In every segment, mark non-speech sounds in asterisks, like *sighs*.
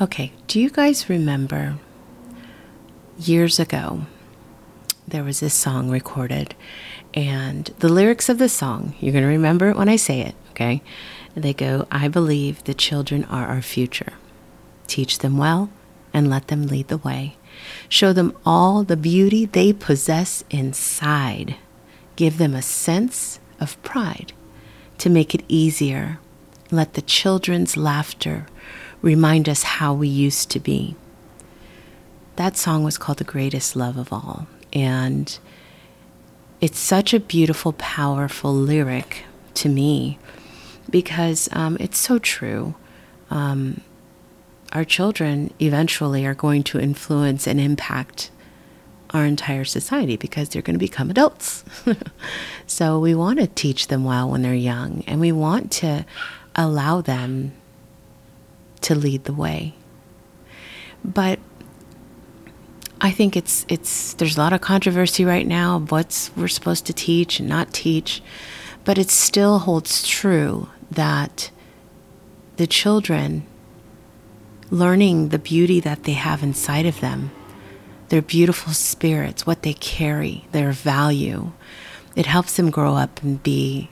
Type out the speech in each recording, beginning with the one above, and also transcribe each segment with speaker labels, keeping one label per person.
Speaker 1: Okay, do you guys remember years ago there was this song recorded and the lyrics of the song, you're going to remember it when I say it, okay? They go, I believe the children are our future. Teach them well and let them lead the way. Show them all the beauty they possess inside. Give them a sense of pride to make it easier. Let the children's laughter remind us how we used to be. That song was called The Greatest Love of All. And it's such a beautiful, powerful lyric to me because um, it's so true. Um, our children eventually are going to influence and impact our entire society because they're going to become adults. *laughs* so we want to teach them well when they're young and we want to allow them to lead the way. But I think it's it's there's a lot of controversy right now of what's we're supposed to teach and not teach, but it still holds true that the children learning the beauty that they have inside of them, their beautiful spirits, what they carry, their value, it helps them grow up and be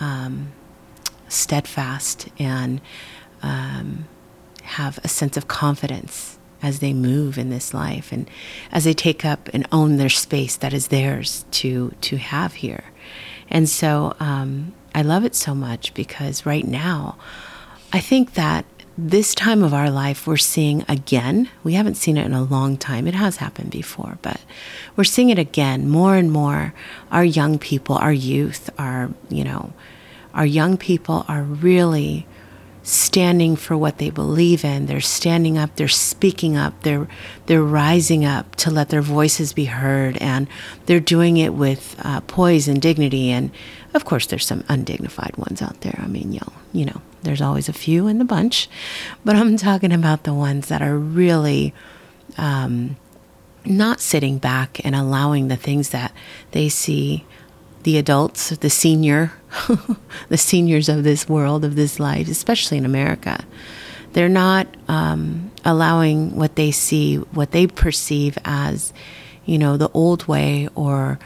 Speaker 1: um, steadfast and um, have a sense of confidence as they move in this life and as they take up and own their space that is theirs to to have here. And so um, I love it so much because right now, I think that this time of our life we're seeing again. We haven't seen it in a long time. It has happened before, but we're seeing it again more and more. Our young people, our youth, our you know, our young people are really standing for what they believe in. They're standing up, they're speaking up, they're they're rising up to let their voices be heard, and they're doing it with uh, poise and dignity. And of course, there's some undignified ones out there. I mean, you you know, there's always a few in the bunch, but I'm talking about the ones that are really. Um, not sitting back and allowing the things that they see the adults, the senior, *laughs* the seniors of this world, of this life, especially in America. They're not um, allowing what they see, what they perceive as, you know, the old way or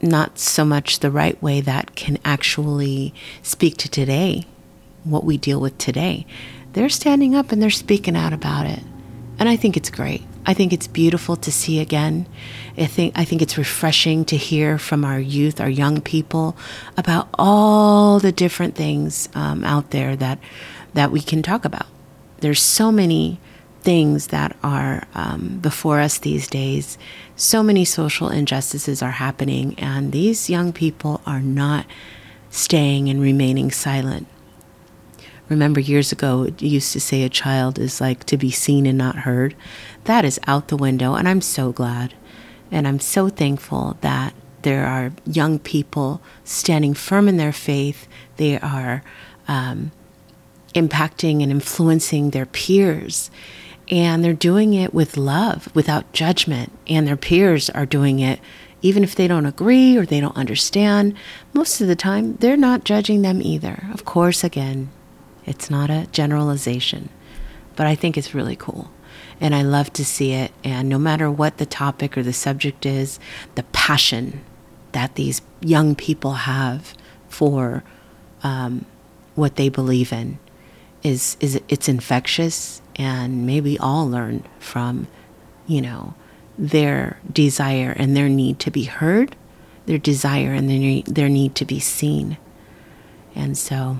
Speaker 1: not so much the right way that can actually speak to today, what we deal with today. They're standing up and they're speaking out about it. And I think it's great. I think it's beautiful to see again. I think I think it's refreshing to hear from our youth, our young people, about all the different things um, out there that that we can talk about. There's so many things that are um, before us these days. So many social injustices are happening, and these young people are not staying and remaining silent. Remember years ago, it used to say a child is like to be seen and not heard. That is out the window, and I'm so glad. And I'm so thankful that there are young people standing firm in their faith. They are um, impacting and influencing their peers. And they're doing it with love, without judgment. And their peers are doing it even if they don't agree or they don't understand. Most of the time, they're not judging them either. Of course, again, it's not a generalization, but I think it's really cool. And I love to see it. And no matter what the topic or the subject is, the passion that these young people have for um, what they believe in is is it's infectious and maybe all learn from you know their desire and their need to be heard their desire and their, their need to be seen and so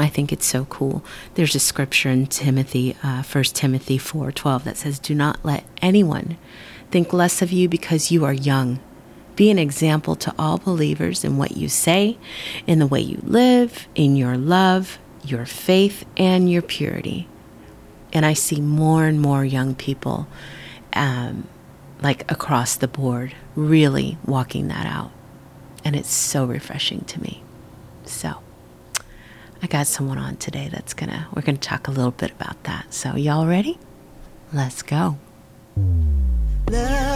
Speaker 1: I think it's so cool. There's a scripture in Timothy, uh, 1 Timothy 4:12 that says, "Do not let anyone think less of you because you are young. Be an example to all believers in what you say, in the way you live, in your love, your faith, and your purity." And I see more and more young people, um, like across the board, really walking that out, and it's so refreshing to me. So. I got someone on today that's gonna, we're gonna talk a little bit about that. So, y'all ready? Let's go. Love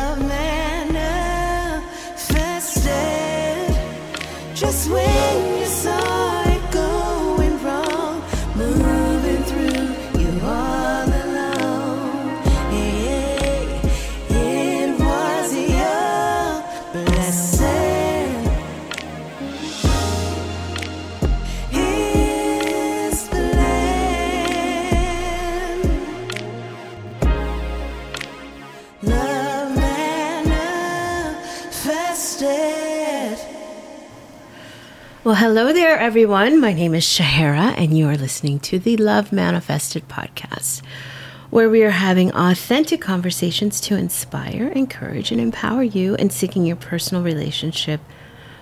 Speaker 1: Well, hello there, everyone. My name is Shahara, and you are listening to the Love Manifested podcast, where we are having authentic conversations to inspire, encourage, and empower you in seeking your personal relationship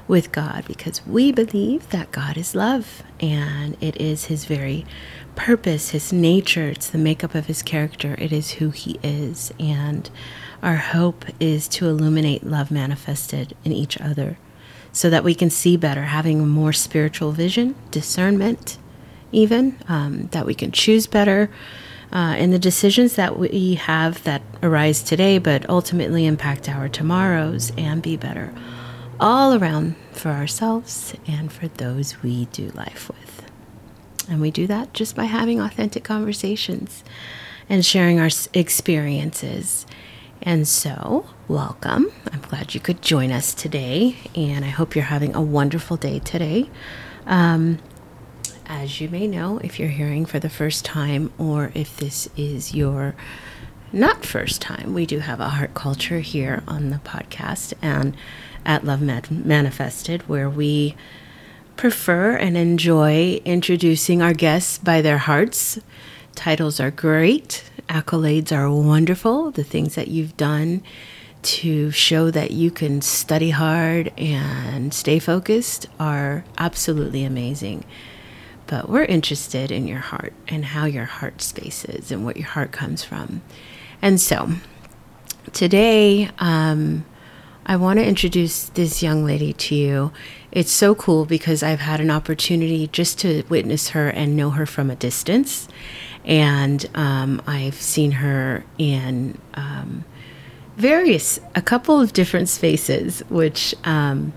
Speaker 1: with God because we believe that God is love and it is His very purpose, His nature, it's the makeup of His character, it is who He is. And our hope is to illuminate love manifested in each other so that we can see better, having a more spiritual vision, discernment, even, um, that we can choose better uh, in the decisions that we have that arise today, but ultimately impact our tomorrows and be better all around for ourselves and for those we do life with. And we do that just by having authentic conversations and sharing our experiences and so, welcome. I'm glad you could join us today, and I hope you're having a wonderful day today. Um, as you may know, if you're hearing for the first time, or if this is your not first time, we do have a heart culture here on the podcast and at Love Manifested, where we prefer and enjoy introducing our guests by their hearts. Titles are great accolades are wonderful, the things that you've done to show that you can study hard and stay focused are absolutely amazing. But we're interested in your heart and how your heart space is and what your heart comes from. And so today, um, I want to introduce this young lady to you. It's so cool because I've had an opportunity just to witness her and know her from a distance and um, I've seen her in um, various, a couple of different spaces, which um,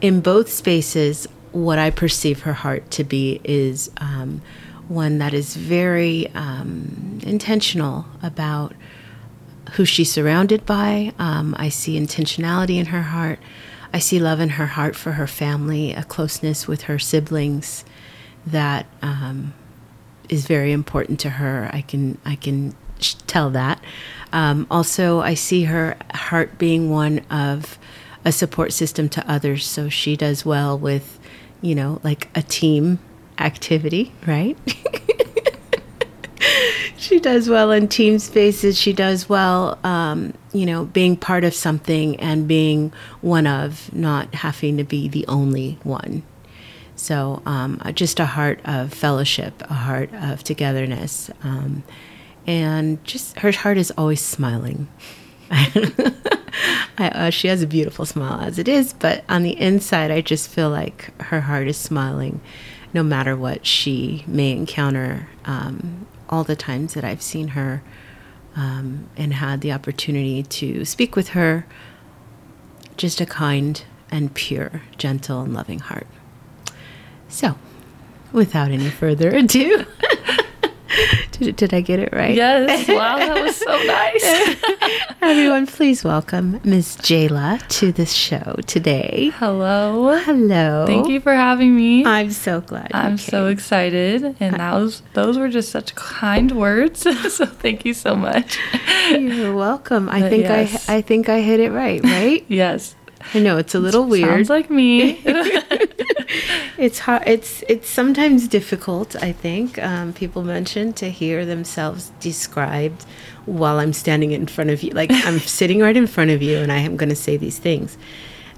Speaker 1: in both spaces, what I perceive her heart to be is um, one that is very um, intentional about who she's surrounded by. Um, I see intentionality in her heart. I see love in her heart for her family, a closeness with her siblings that um, is very important to her. I can I can tell that. Um, also, I see her heart being one of a support system to others, so she does well with, you know, like a team activity, right? *laughs* she does well in team spaces. She does well, um, you know, being part of something and being one of, not having to be the only one. So, um, just a heart of fellowship, a heart of togetherness. Um, and just her heart is always smiling. *laughs* I, uh, she has a beautiful smile as it is, but on the inside, I just feel like her heart is smiling no matter what she may encounter. Um, all the times that I've seen her um, and had the opportunity to speak with her, just a kind and pure, gentle, and loving heart. So, without any further ado, *laughs* *laughs* did, did, I get it right?
Speaker 2: Yes. *laughs* Wow, that was so nice. *laughs*
Speaker 1: Everyone, please welcome Ms. Jayla to this show today.
Speaker 2: Hello.
Speaker 1: Hello.
Speaker 2: Thank you for having me.
Speaker 1: I'm so glad.
Speaker 2: I'm so excited, and that was those were just such kind words. so thank you so much.
Speaker 1: You're welcome. I but think yes. I I think I hit it right. Right?
Speaker 2: yes.
Speaker 1: I know it's a little weird.
Speaker 2: Sounds like me.
Speaker 1: It's hard. It's it's sometimes difficult. I think um, people mention to hear themselves described while I'm standing in front of you. Like I'm *laughs* sitting right in front of you, and I am going to say these things,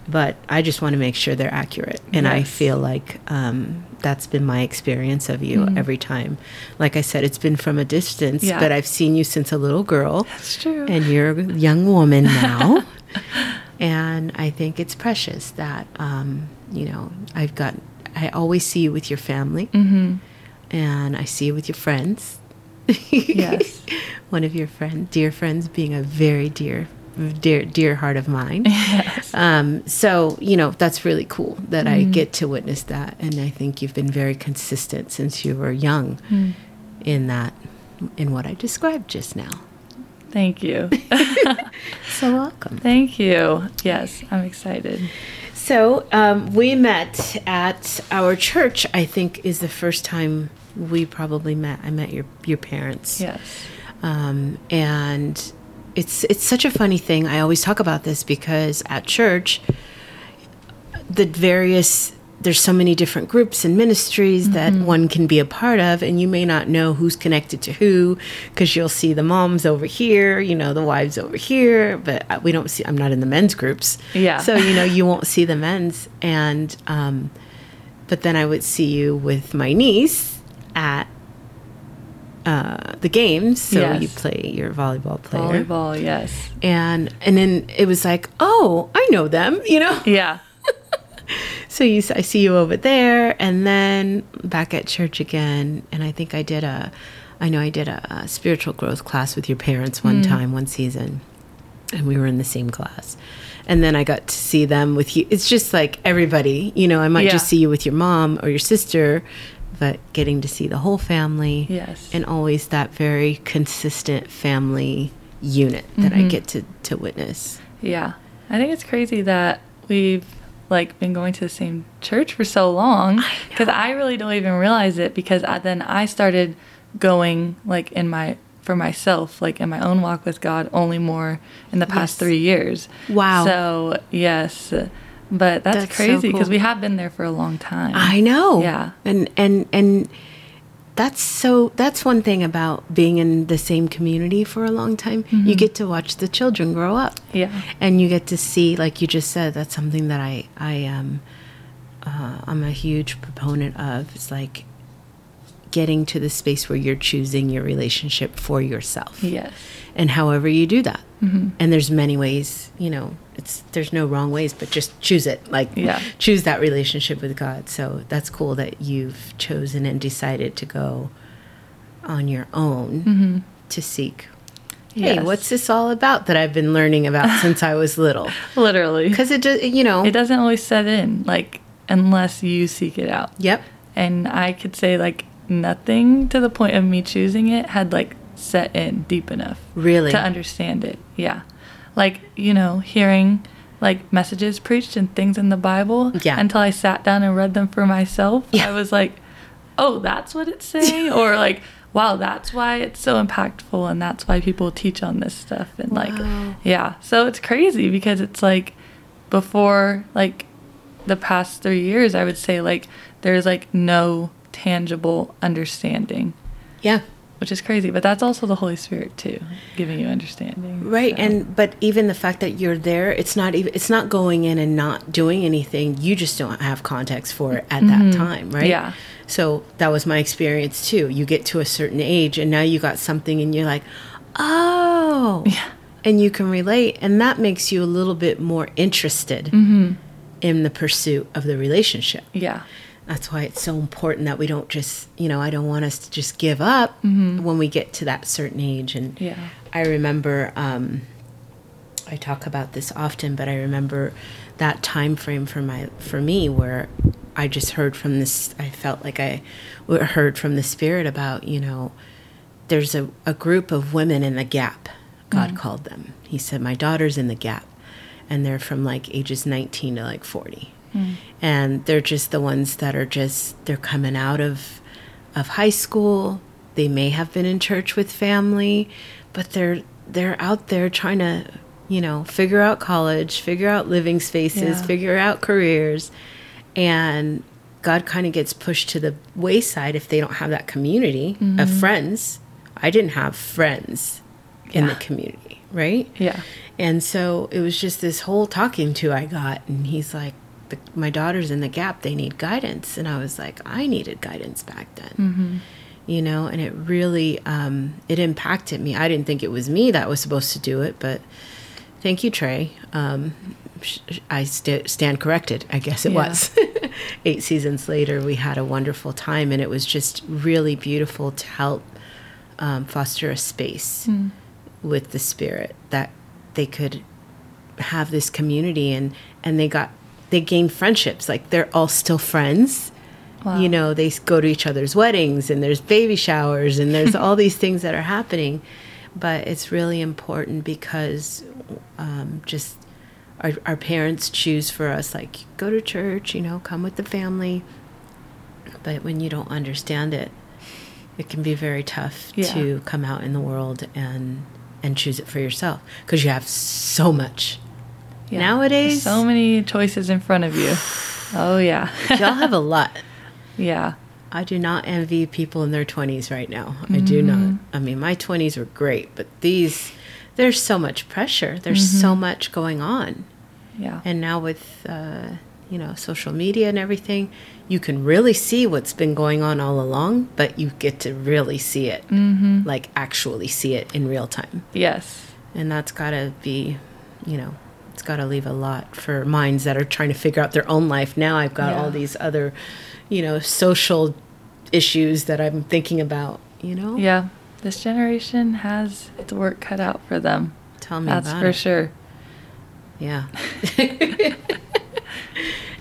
Speaker 1: but I just want to make sure they're accurate. And yes. I feel like um, that's been my experience of you mm. every time. Like I said, it's been from a distance, yeah. but I've seen you since a little girl.
Speaker 2: That's true.
Speaker 1: And you're a young woman now. *laughs* and I think it's precious that um, you know I've got I always see you with your family,
Speaker 2: mm-hmm.
Speaker 1: and I see you with your friends.
Speaker 2: yes, *laughs*
Speaker 1: one of your friend, dear friends, being a very dear, dear, dear heart of mine. *laughs*
Speaker 2: Yes.
Speaker 1: Um, so you know that's really cool that mm. I get to witness that, and I think you've been very consistent since you were young
Speaker 2: mm.
Speaker 1: in that, in what I described just now.
Speaker 2: Thank you. *laughs*
Speaker 1: so welcome.
Speaker 2: Thank you. Yes, I'm excited.
Speaker 1: So um, we met at our church. I think is the first time we probably met. I met your your parents.
Speaker 2: Yes.
Speaker 1: Um, and it's it's such a funny thing. I always talk about this because at church, the various there's so many different groups and ministries that one can be a part of and you may not know who's connected to who because you'll see the moms over here you know the wives over here but we don't see i'm not in the men's groups
Speaker 2: Yeah.
Speaker 1: so you know you *laughs* won't see the men's and um but then i would see you with my niece at uh the games so
Speaker 2: Yes.
Speaker 1: you play your volleyball player
Speaker 2: Volleyball, yes.
Speaker 1: and and then it was like oh i know them you know
Speaker 2: Yeah. *laughs*
Speaker 1: so you, I see you over there, and then back at church again. And I think I did a, I know I did a, a spiritual growth class with your parents one mm. time, one season, and we were in the same class. And then I got to see them with you. It's just like everybody, you know. I might just see you with your mom or your sister, but getting to see the whole family,
Speaker 2: Yes.
Speaker 1: and always that very consistent family unit that I mm-hmm. get to to witness.
Speaker 2: Yeah. I think it's crazy that we've like been going to the same church for so long because I, really don't even realize it because I, then I started going like in my for myself like in my own walk with God only more in the past
Speaker 1: Yes.
Speaker 2: 3 years.
Speaker 1: Wow.
Speaker 2: So, yes. But that's,
Speaker 1: That's
Speaker 2: crazy because
Speaker 1: cool.
Speaker 2: we have been there for a long time.
Speaker 1: I know.
Speaker 2: Yeah.
Speaker 1: And and and that's so that's one thing about being in the same community for a long time. You get to watch the children grow up.
Speaker 2: Yeah.
Speaker 1: And you get to see like you just said that's something that I I um uh, I'm a huge proponent of. It's like getting to the space where you're choosing your relationship for yourself
Speaker 2: Yes.
Speaker 1: and however you do that
Speaker 2: Mm-hmm.
Speaker 1: and there's many ways you know it's there's no wrong ways but just choose it like
Speaker 2: Yeah.
Speaker 1: choose that relationship with god so that's cool that you've chosen and decided to go on your own to seek hey
Speaker 2: Mm-hmm. Yes.
Speaker 1: what's this all about that i've been learning about *laughs* since i was little
Speaker 2: Literally.
Speaker 1: because it just you know
Speaker 2: It doesn't always set in like unless you seek it out.
Speaker 1: yep
Speaker 2: and I could say like nothing to the point of me choosing it had like set in deep enough
Speaker 1: Really?
Speaker 2: to understand it. Yeah. Like, you know, hearing like messages preached and things in the Bible
Speaker 1: Yeah.
Speaker 2: until I sat down and read them for myself.
Speaker 1: Yeah.
Speaker 2: I was like, "Oh, that's what it's saying?" *laughs* or like, "Wow, that's why it's so impactful and that's why people teach on this stuff." And
Speaker 1: Wow.
Speaker 2: like, yeah. So it's crazy because it's like before like the past 3 years, I would say like there's like no tangible understanding,
Speaker 1: yeah
Speaker 2: which is crazy, but that's also the Holy Spirit too, giving you understanding.
Speaker 1: right
Speaker 2: So,
Speaker 1: and but even the fact that you're there it's not even it's not going in and not doing anything you just don't have context for it at that time right
Speaker 2: Mm-hmm. Yeah.
Speaker 1: so that was my experience too you get to a certain age and now you got something and you're like oh *laughs*
Speaker 2: Yeah.
Speaker 1: and you can relate and that makes you a little bit more interested
Speaker 2: Mm-hmm.
Speaker 1: in the pursuit of the relationship
Speaker 2: yeah.
Speaker 1: That's why it's so important that we don't just you know i don't want us to just give up when we get to that certain age. And
Speaker 2: Mm-hmm. Yeah.
Speaker 1: i remember um, i talk about this often but i remember that time frame for my for me where i just heard from this i felt like i heard from the spirit about you know there's a, a group of women in the gap god called them. He said my daughter's in the gap. And they're from like ages 19 to like 40 Mm. and they're just the ones that are just they're coming out of of high school. They may have been in church with family but they're they're out there trying to you know figure out college figure out living spaces
Speaker 2: Yeah.
Speaker 1: figure out careers. And god kind of gets pushed to the wayside if they don't have that community of mm-hmm. friends. I didn't have friends in the community right?
Speaker 2: Yeah.
Speaker 1: and so it was just this whole talking to I got, and he's like, the, "My daughter's in the gap; they need guidance." And I was like, "I needed guidance back then." You know, and it really um, it impacted me. I didn't think it was me that was supposed to do it, but thank you, Trey. Um, I st- stand corrected. I guess it
Speaker 2: Yeah.
Speaker 1: was. *laughs* Eight seasons later, we had a wonderful time, and it was just really beautiful to help um, foster a space with the spirit that they could have this community and and they got they gain friendships like they're all still friends
Speaker 2: Wow.
Speaker 1: you know they go to each other's weddings and there's baby showers and there's *laughs* all these things that are happening but it's really important because um, just our, our parents choose for us like go to church you know come with the family but when you don't understand it it can be very tough
Speaker 2: Yeah.
Speaker 1: to come out in the world and and choose it for yourself because you have so much
Speaker 2: Yeah.
Speaker 1: nowadays
Speaker 2: so many choices in front of you. *sighs* Oh yeah.
Speaker 1: Y'all have a *laughs* lot.
Speaker 2: yeah.
Speaker 1: I do not envy people in their 20s right now. I do not. I mean, my 20s were great, but these, there's so much pressure. There's so much going on.
Speaker 2: Yeah.
Speaker 1: And now with, uh, you know, social media and everything, you can really see what's been going on all along, but you get to really see it, mm-hmm. like actually see it in real time.
Speaker 2: yes.
Speaker 1: And that's got to be, you know, it's got to leave a lot for minds that are trying to figure out their own life. Now I've got
Speaker 2: Yeah.
Speaker 1: all these other, you know, social issues that I'm thinking about, you know?
Speaker 2: Yeah. This generation has its work cut out for them.
Speaker 1: Tell me
Speaker 2: That's for
Speaker 1: it.
Speaker 2: sure.
Speaker 1: Yeah. *laughs*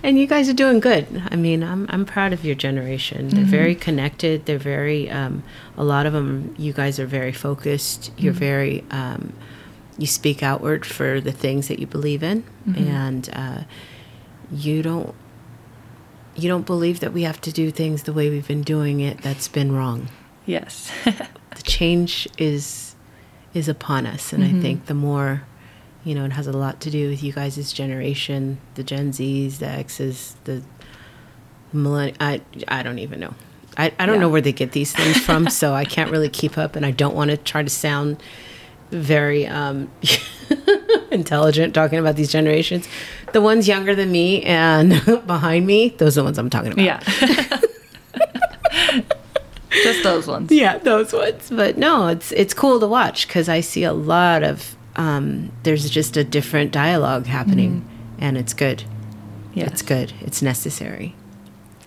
Speaker 1: and you guys are doing good. I mean, I'm I'm proud of your generation. They're very connected. They're very um, a lot of them. You guys are very focused. You're very um, you speak outward for the things that you believe in, and uh, you don't you don't believe that we have to do things the way we've been doing it. That's been wrong.
Speaker 2: Yes. *laughs*
Speaker 1: The change is is upon us, and I think the more you know, it has a lot to do with you guys' generation, the Gen Zs, the X's, the millenn. I I don't even know. I, I don't
Speaker 2: Yeah.
Speaker 1: know where they get these things from, *laughs* so I can't really keep up, and I don't want to try to sound very um, *laughs* intelligent talking about these generations. The ones younger than me and *laughs* behind me, those are the ones I'm talking about.
Speaker 2: yeah. *laughs* Just those ones.
Speaker 1: yeah those ones but no it's it's cool to watch because i see a lot of um, there's just a different dialogue happening and it's good
Speaker 2: Yes.
Speaker 1: it's good it's necessary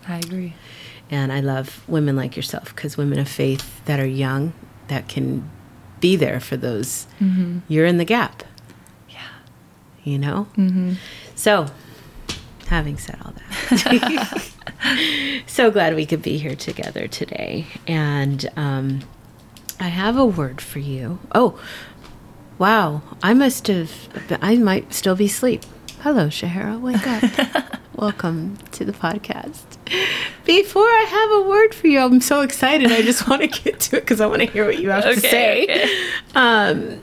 Speaker 2: I agree.
Speaker 1: and i love women like yourself because women of faith that are young that can be there for those. You're in the gap.
Speaker 2: Yeah.
Speaker 1: you know?
Speaker 2: Mm-hmm.
Speaker 1: so having said all that *laughs* so glad we could be here together today. And um, i have a word for you. Oh wow. I must have i might still be asleep. Hello shahara. Wake up. *laughs* Welcome to the podcast before i have a word for you i'm so excited i just *laughs* want to get to it because i want to hear what you have to say
Speaker 2: okay.
Speaker 1: um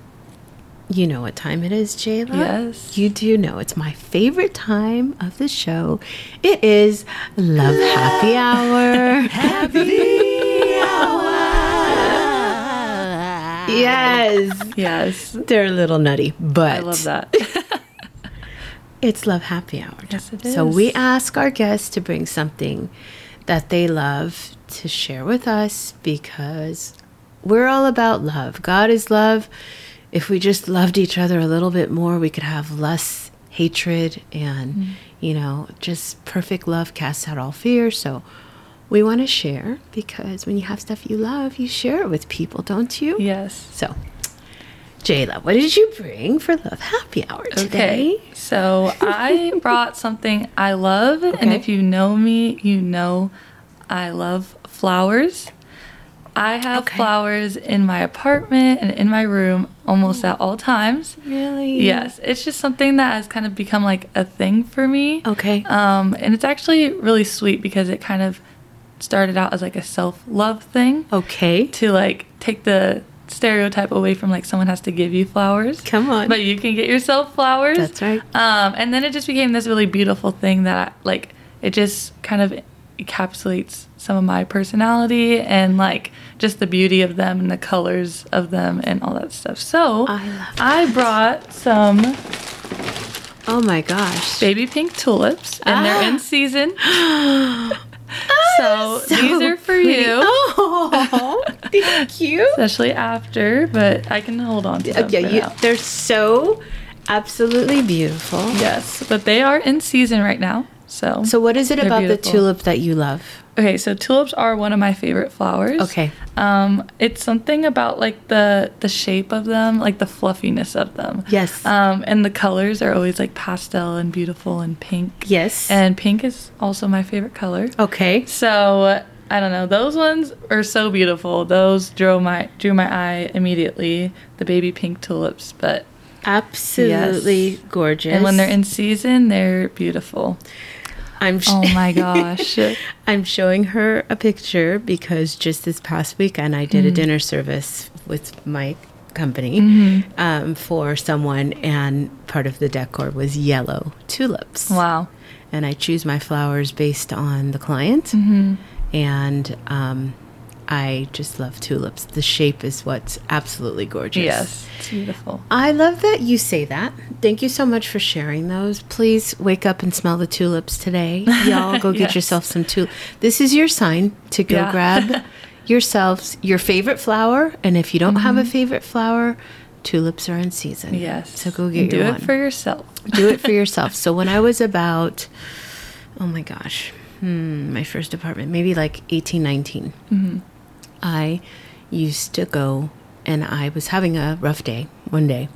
Speaker 1: you know what time it is, Jayla?
Speaker 2: Yes.
Speaker 1: You do know it's my favorite time of the show. It is Love Happy Hour. Happy Hour. Yes.
Speaker 2: Yes.
Speaker 1: They're a little nutty, but
Speaker 2: I love that. *laughs*
Speaker 1: it's Love Happy Hour.
Speaker 2: Yes, it
Speaker 1: So we ask our guests to bring something that they love to share with us because we're all about love. God is love. If we just loved each other a little bit more, we could have less hatred and,
Speaker 2: Mm.
Speaker 1: you know, just perfect love casts out all fear. So we want to share because when you have stuff you love, you share it with people, don't you?
Speaker 2: yes.
Speaker 1: So, Jayla, what did you bring for Love Happy Hour today?
Speaker 2: Okay. So I *laughs* brought something I love, and if you know me, you know I love flowers. I have
Speaker 1: Okay.
Speaker 2: flowers in my apartment and in my room almost at all times.
Speaker 1: Really?
Speaker 2: Yes, it's just something that has kind of become like a thing for me.
Speaker 1: Okay.
Speaker 2: Um, and it's actually really sweet because it kind of started out as like a self love thing
Speaker 1: Okay.
Speaker 2: to like take the stereotype away from like someone has to give you flowers.
Speaker 1: Come on.
Speaker 2: But you can get yourself flowers.
Speaker 1: That's right.
Speaker 2: Um, and then it just became this really beautiful thing that like it just kind of encapsulates some of my personality and like just the beauty of them and the colors of them and all that stuff. So
Speaker 1: I
Speaker 2: I brought some
Speaker 1: Oh my gosh.
Speaker 2: baby pink tulips and they're
Speaker 1: Ah.
Speaker 2: in season. *gasps* *laughs* so, these are for
Speaker 1: pretty.
Speaker 2: you. *laughs*
Speaker 1: Oh, thank you.
Speaker 2: Especially after, but I can hold on to them.
Speaker 1: yeah, you, they're so absolutely beautiful.
Speaker 2: Yes, but they are in season right now. So,
Speaker 1: So, what is it about the tulip that you love?
Speaker 2: okay, so tulips are one of my favorite flowers.
Speaker 1: Okay.
Speaker 2: Um, it's something about like the the shape of them, like the fluffiness of them.
Speaker 1: Yes.
Speaker 2: Um, and the colors are always like pastel and beautiful and pink.
Speaker 1: yes.
Speaker 2: And pink is also my favorite color.
Speaker 1: okay.
Speaker 2: So I don't know. Those ones are so beautiful. Those drew my drew my eye immediately. The baby pink tulips, but
Speaker 1: Absolutely
Speaker 2: Yes.
Speaker 1: gorgeous.
Speaker 2: and when they're in season, they're beautiful.
Speaker 1: I'm sh-
Speaker 2: Oh my gosh. *laughs*
Speaker 1: I'm showing her a picture because just this past weekend I did a
Speaker 2: Mm-hmm.
Speaker 1: dinner service with my company
Speaker 2: Mm-hmm.
Speaker 1: um, for someone, and part of the decor was yellow tulips.
Speaker 2: wow.
Speaker 1: and I choose my flowers based on the client.
Speaker 2: Mm-hmm.
Speaker 1: And um, I just love tulips. The shape is what's absolutely gorgeous.
Speaker 2: Yes, it's beautiful.
Speaker 1: I love that you say that. Thank you so much for sharing those. Please wake up and smell the tulips today. *laughs* Y'all go get
Speaker 2: Yes.
Speaker 1: yourself some tulips. This is your sign to go
Speaker 2: Yeah.
Speaker 1: grab *laughs* yourselves your favorite flower. And if you don't have a favorite flower, tulips are in season.
Speaker 2: Mm-hmm. Yes.
Speaker 1: So go get
Speaker 2: And
Speaker 1: your
Speaker 2: do
Speaker 1: one.
Speaker 2: it for yourself.
Speaker 1: do it for *laughs* yourself. So when I was about, oh my gosh, hmm, my first apartment, maybe like 18, 19, I used to go and I was having a rough day one day.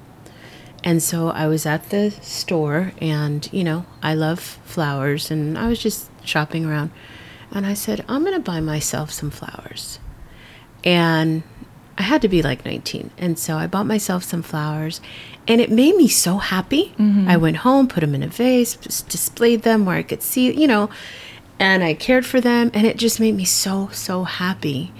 Speaker 1: And so I was at the store and, you know, I love flowers and I was just shopping around. And I said, I'm going to buy myself some flowers. And I had to be like 19. And so I bought myself some flowers and it made me so happy. Mm-hmm. I went home, put them in a vase, just displayed them where I could see, you know, and I cared for them and it just made me so, so happy.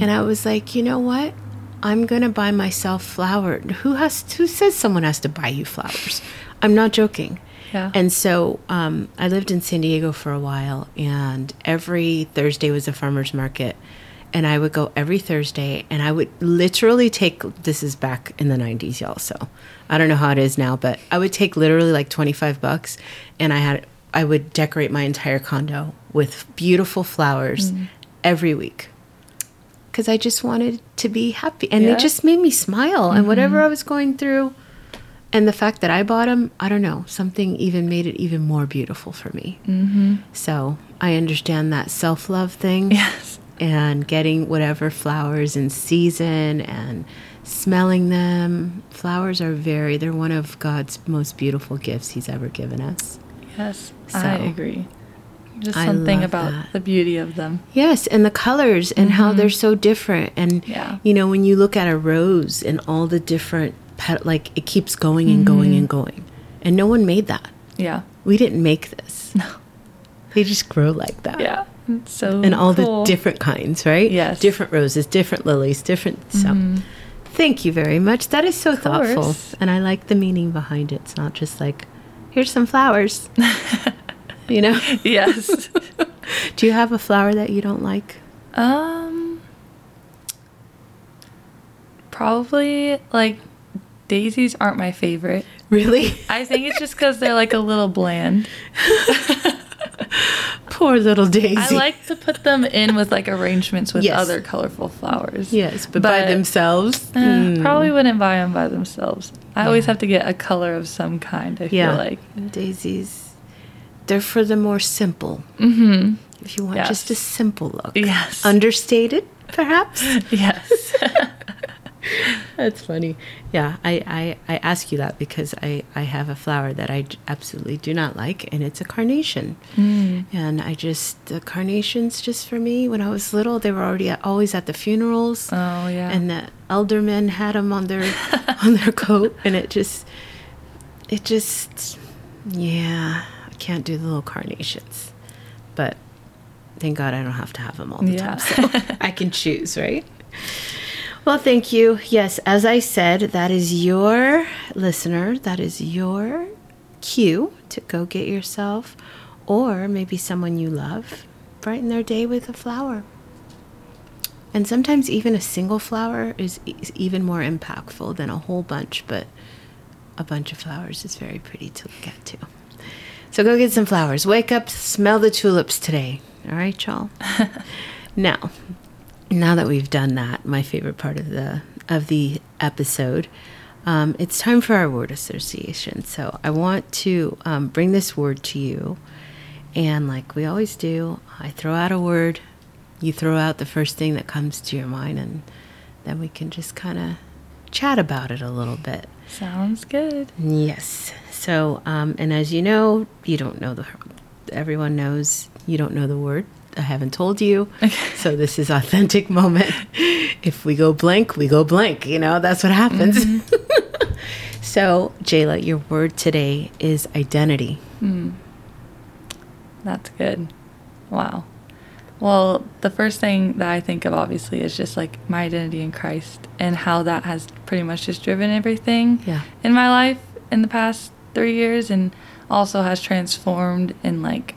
Speaker 1: And I was like, you know what? I'm going to buy myself flowers. Who has, who says someone has to buy you flowers? I'm not joking.
Speaker 2: Yeah.
Speaker 1: And so um, I lived in San Diego for a while, and every Thursday was a farmer's market. And I would go every Thursday, and I would literally take this is back in the 90s, y'all. So I don't know how it is now, but I would take literally like 25 bucks, and I had I would decorate my entire condo with beautiful flowers every week because I just wanted to be happy. And
Speaker 2: Yeah.
Speaker 1: it just made me smile. And whatever I was going through, and the fact that I bought them, I don't know, something even made it even more beautiful for me. Mm-hmm. So I understand that self love thing. *laughs*
Speaker 2: Yes.
Speaker 1: And getting whatever flowers in season and smelling them. Flowers are very, they're one of God's most beautiful gifts He's ever given us.
Speaker 2: Yes.
Speaker 1: So,
Speaker 2: I agree. Just
Speaker 1: I
Speaker 2: something about
Speaker 1: that.
Speaker 2: the beauty of them.
Speaker 1: Yes, and the colors and how mm-hmm. they're so different. And
Speaker 2: Yeah.
Speaker 1: you know, when you look at a rose and all the different pet, like it keeps going and going mm-hmm. and going, and no one made that.
Speaker 2: Yeah.
Speaker 1: We didn't make this.
Speaker 2: No.
Speaker 1: They just grow like that.
Speaker 2: Yeah. It's so
Speaker 1: And all
Speaker 2: cool.
Speaker 1: the different kinds, right?
Speaker 2: Yes.
Speaker 1: Different roses, different lilies, different. So, mm-hmm. thank you very much. That is so thoughtful, and I like the meaning behind it. It's not just like, here's some flowers. *laughs* you know. *laughs*
Speaker 2: Yes. *laughs*
Speaker 1: Do you have a flower that you don't like?
Speaker 2: um probably like daisies aren't my favorite.
Speaker 1: Really? *laughs*
Speaker 2: I think it's just cuz they're like a little bland.
Speaker 1: Poor little Daisy.
Speaker 2: I like to put them in with like arrangements with
Speaker 1: Yes.
Speaker 2: other colorful flowers.
Speaker 1: Yes, but, by themselves.
Speaker 2: Eh,
Speaker 1: mm,
Speaker 2: Probably wouldn't buy them by themselves. I always have to get a color of some kind. I
Speaker 1: yeah.
Speaker 2: feel like.
Speaker 1: daisies. They're for the more simple.
Speaker 2: Mm-hmm.
Speaker 1: If you want
Speaker 2: Yes.
Speaker 1: just a simple look.
Speaker 2: Yes.
Speaker 1: Understated, perhaps. *laughs*
Speaker 2: yes. *laughs*
Speaker 1: That's funny. Yeah, I, I, I ask you that because I, I have a flower that I absolutely do not like, and it's a carnation.
Speaker 2: Mm.
Speaker 1: And I just, the carnations, just for me, when I was little, they were already at, always at the funerals.
Speaker 2: Oh yeah.
Speaker 1: and the eldermen had them on their *laughs* on their coat and it just it just yeah can't do the little carnations but thank god i don't have to have them all the
Speaker 2: Yeah.
Speaker 1: time so *laughs* i can choose right well thank you yes as i said that is your listener that is your cue to go get yourself or maybe someone you love brighten their day with a flower and sometimes even a single flower is, is even more impactful than a whole bunch, but a bunch of flowers is very pretty to look at too. So go get some flowers. Wake up, smell the tulips today. All right, y'all. *laughs* now, now that we've done that, my favorite part of the of the episode, um, it's time for our word association. So I want to um, bring this word to you, and like we always do, I throw out a word. You throw out the first thing that comes to your mind, and then we can just kind of chat about it a little bit.
Speaker 2: Sounds good.
Speaker 1: Yes. So, um, and as you know, you don't know the. Everyone knows you don't know the word. I haven't told you. Okay. *laughs* So this is authentic moment. If we go blank, we go blank. You know that's what happens. *laughs* so, Jayla, your word today is identity.
Speaker 2: That's good. Wow. Well, the first thing that I think of obviously is just like my identity in Christ and how that has pretty much just driven everything
Speaker 1: Yeah.
Speaker 2: in my life in the past three years and also has transformed and like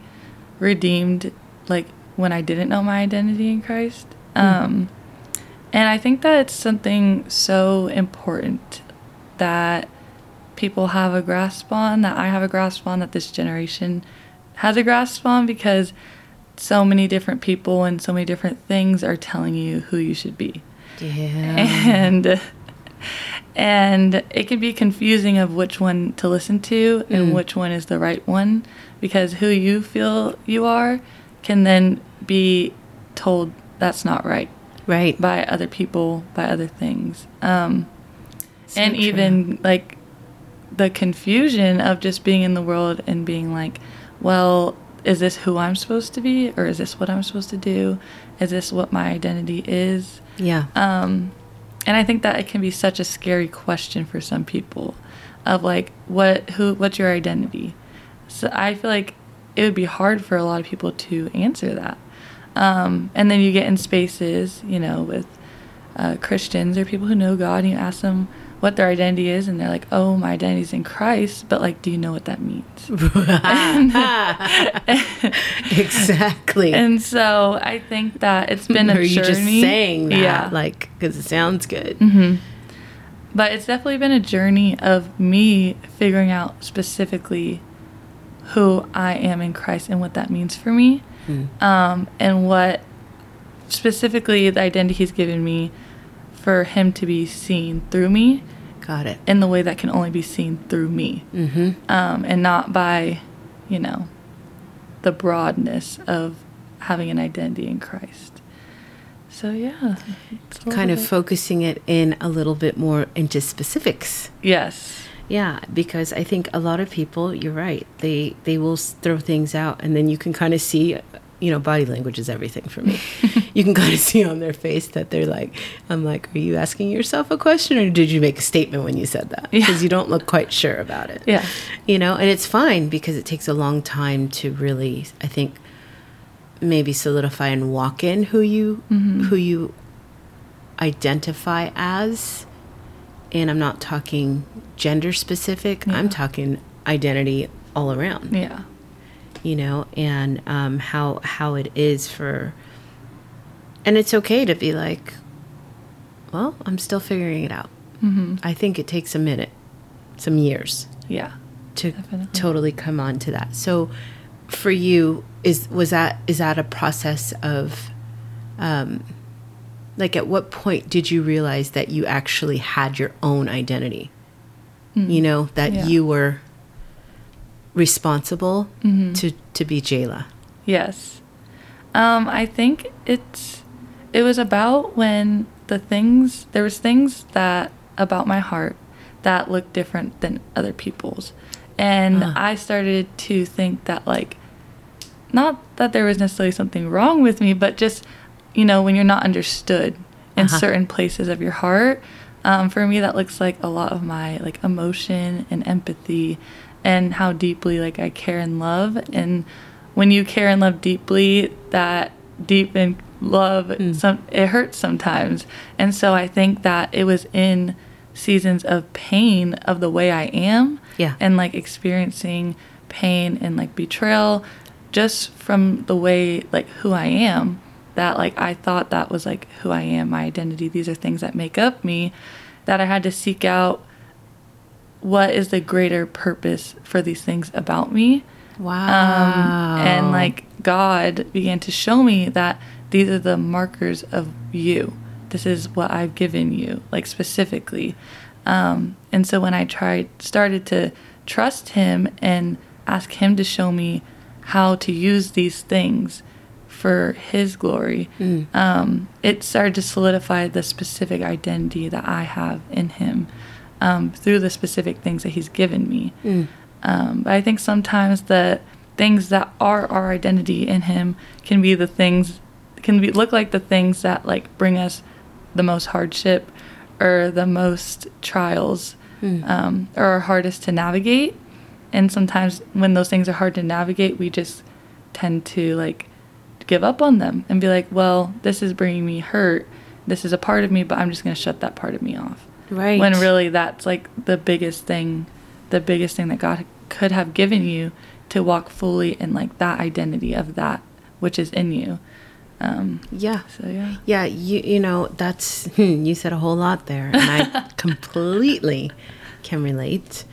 Speaker 2: redeemed like when I didn't know my identity in Christ. Um, and I think that it's something so important that people have a grasp on, that I have a grasp on, that this generation has a grasp on because so many different people and so many different things are telling you who you should be.
Speaker 1: Yeah. *laughs*
Speaker 2: And and it can be confusing of which one to listen to and
Speaker 1: Mm.
Speaker 2: which one is the right one because who you feel you are can then be told that's not right
Speaker 1: Right.
Speaker 2: by other people, by other things. Um,
Speaker 1: So
Speaker 2: and
Speaker 1: true.
Speaker 2: even like the confusion of just being in the world and being like, well, is this who I'm supposed to be? Or is this what I'm supposed to do? Is this what my identity is?
Speaker 1: Yeah.
Speaker 2: Um, and I think that it can be such a scary question for some people of like, what, who, what's your identity? So I feel like it would be hard for a lot of people to answer that. Um, and then you get in spaces, you know, with uh, Christians or people who know God, and you ask them what their identity is, and they're like, "Oh, my identity is in Christ," but like, do you know what that means? *laughs*
Speaker 1: exactly. *laughs*
Speaker 2: and so I think that it's been a
Speaker 1: Or are you
Speaker 2: journey.
Speaker 1: just saying that,
Speaker 2: yeah.
Speaker 1: like, because it sounds good?
Speaker 2: hmm But it's definitely been a journey of me figuring out specifically who I am in Christ and what that means for me,
Speaker 1: Mm.
Speaker 2: um, and what specifically the identity He's given me for Him to be seen through me
Speaker 1: Got it.
Speaker 2: in the way that can only be seen through me,
Speaker 1: Mm-hmm.
Speaker 2: um, and not by, you know, the broadness of having an identity in Christ. So yeah,
Speaker 1: Kind of
Speaker 2: bit-
Speaker 1: focusing it in a little bit more into specifics.
Speaker 2: yes.
Speaker 1: Yeah, because I think a lot of people, you're right. They they will throw things out, and then you can kind of see, you know, body language is everything for me. *laughs* you can *laughs* kind of see on their face that they're like, I'm like, are you asking yourself a question, or did you make a statement when you said that?
Speaker 2: Yeah.
Speaker 1: Because you don't look quite sure about it.
Speaker 2: Yeah.
Speaker 1: You know, and it's fine because it takes a long time to really, I think, maybe solidify and walk in who you
Speaker 2: Mhm.
Speaker 1: who you identify as. And I'm not talking gender specific. I'm talking identity all around.
Speaker 2: Yeah.
Speaker 1: You know, and um, how how it is for. And it's okay to be like, well, I'm still figuring it out.
Speaker 2: hmm
Speaker 1: I think it takes a minute, some years
Speaker 2: Yeah.
Speaker 1: to
Speaker 2: Definitely.
Speaker 1: totally come on to that. So for you is was that is that a process of um like at what point did you realize that you actually had your own identity? You know, that
Speaker 2: Yeah.
Speaker 1: you were responsible
Speaker 2: Mhm.
Speaker 1: to to be Jayla.
Speaker 2: Yes. Um, I think it's it was about when the things there was things that about my heart that looked different than other people's. And
Speaker 1: Ah.
Speaker 2: I started to think that like not that there was necessarily something wrong with me, but just you know, when you're not understood in
Speaker 1: Uh-huh.
Speaker 2: certain places of your heart, um, for me that looks like a lot of my like emotion and empathy and how deeply like I care and love and when you care and love deeply that deep in love
Speaker 1: Mm.
Speaker 2: some it hurts sometimes and so I think that it was in seasons of pain of the way I am
Speaker 1: Yeah.
Speaker 2: and like experiencing pain and like betrayal just from the way like who I am that like I thought that was like who I am my identity these are things that make up me that I had to seek out what is the greater purpose for these things about me
Speaker 1: Wow.
Speaker 2: um, and like God began to show me that these are the markers of you. This is what I've given you, like specifically. Um, and so when I tried, started to trust Him and ask Him to show me how to use these things for His glory,
Speaker 1: Mm.
Speaker 2: um, it started to solidify the specific identity that I have in Him um, through the specific things that He's given me.
Speaker 1: Mm.
Speaker 2: Um, but I think sometimes the things that are our identity in Him can be the things can be look like the things that like bring us the most hardship or the most trials
Speaker 1: Mm.
Speaker 2: um, or are hardest to navigate. And sometimes when those things are hard to navigate, we just tend to like give up on them and be like, well, this is bringing me hurt. This is a part of me, but I'm just going to shut that part of me off
Speaker 1: right.
Speaker 2: when really that's like the biggest thing the biggest thing that god could have given you to walk fully in like that identity of that which is in you. Um,
Speaker 1: Yeah.
Speaker 2: so yeah.
Speaker 1: Yeah, you you know that's *laughs* you said a whole lot there, and I *laughs* completely can relate.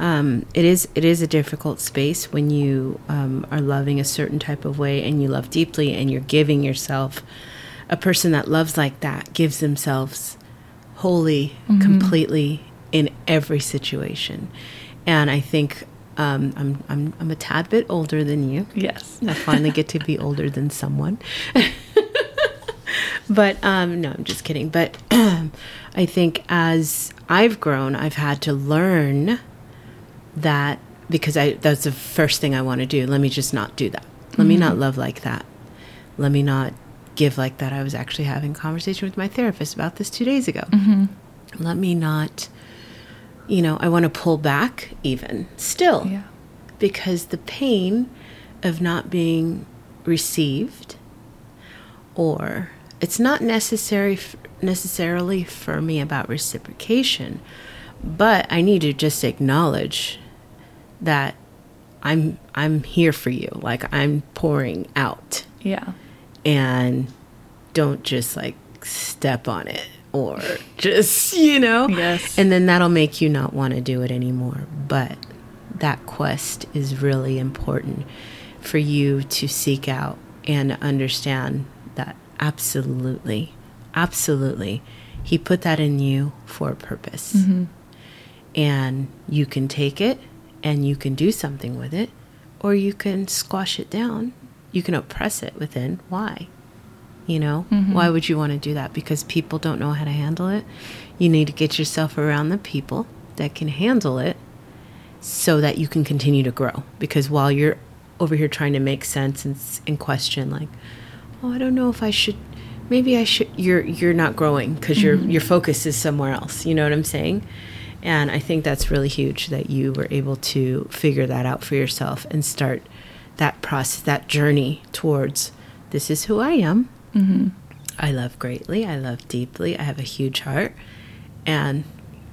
Speaker 1: Um, it is it is a difficult space when you um, are loving a certain type of way and you love deeply and you're giving yourself. A person that loves like that gives themselves wholly, completely in every situation, and I think um, I'm I'm I'm a tad bit older than you.
Speaker 2: Yes.
Speaker 1: I finally get to be *laughs* older than someone. *laughs* but um, no, I'm just kidding. But *clears throat* I think as I've grown, I've had to learn that because I that's the first thing I want to do. Let me just not do that. Let me not love like that. Let me not give like that. I was actually having a conversation with my therapist about this two days ago. Let me not, you know, I want to pull back even still
Speaker 2: Yeah.
Speaker 1: because the pain of not being received or it's not necessary necessarily for me about reciprocation but i need to just acknowledge that i'm i'm here for you like i'm pouring out
Speaker 2: Yeah.
Speaker 1: and don't just like step on it or just you know?
Speaker 2: Yes.
Speaker 1: and then that'll make you not want to do it anymore. But that quest is really important for you to seek out and understand that absolutely absolutely he put that in you for a purpose. Mm-hmm. And you can take it and you can do something with it or you can squash it down. You can oppress it within. Why you know? Mm-hmm. Why would you want to do that? Because people don't know how to handle it. You need to get yourself around the people that can handle it so that you can continue to grow. Because while you're over here trying to make sense and, and question like oh i don't know if i should maybe i should you're you're not growing because your mm-hmm. your focus is somewhere else. You know what i'm saying? And i think that's really huge that you were able to figure that out for yourself and start that process that journey towards this is who i am I love greatly. I love deeply. I have a huge heart. And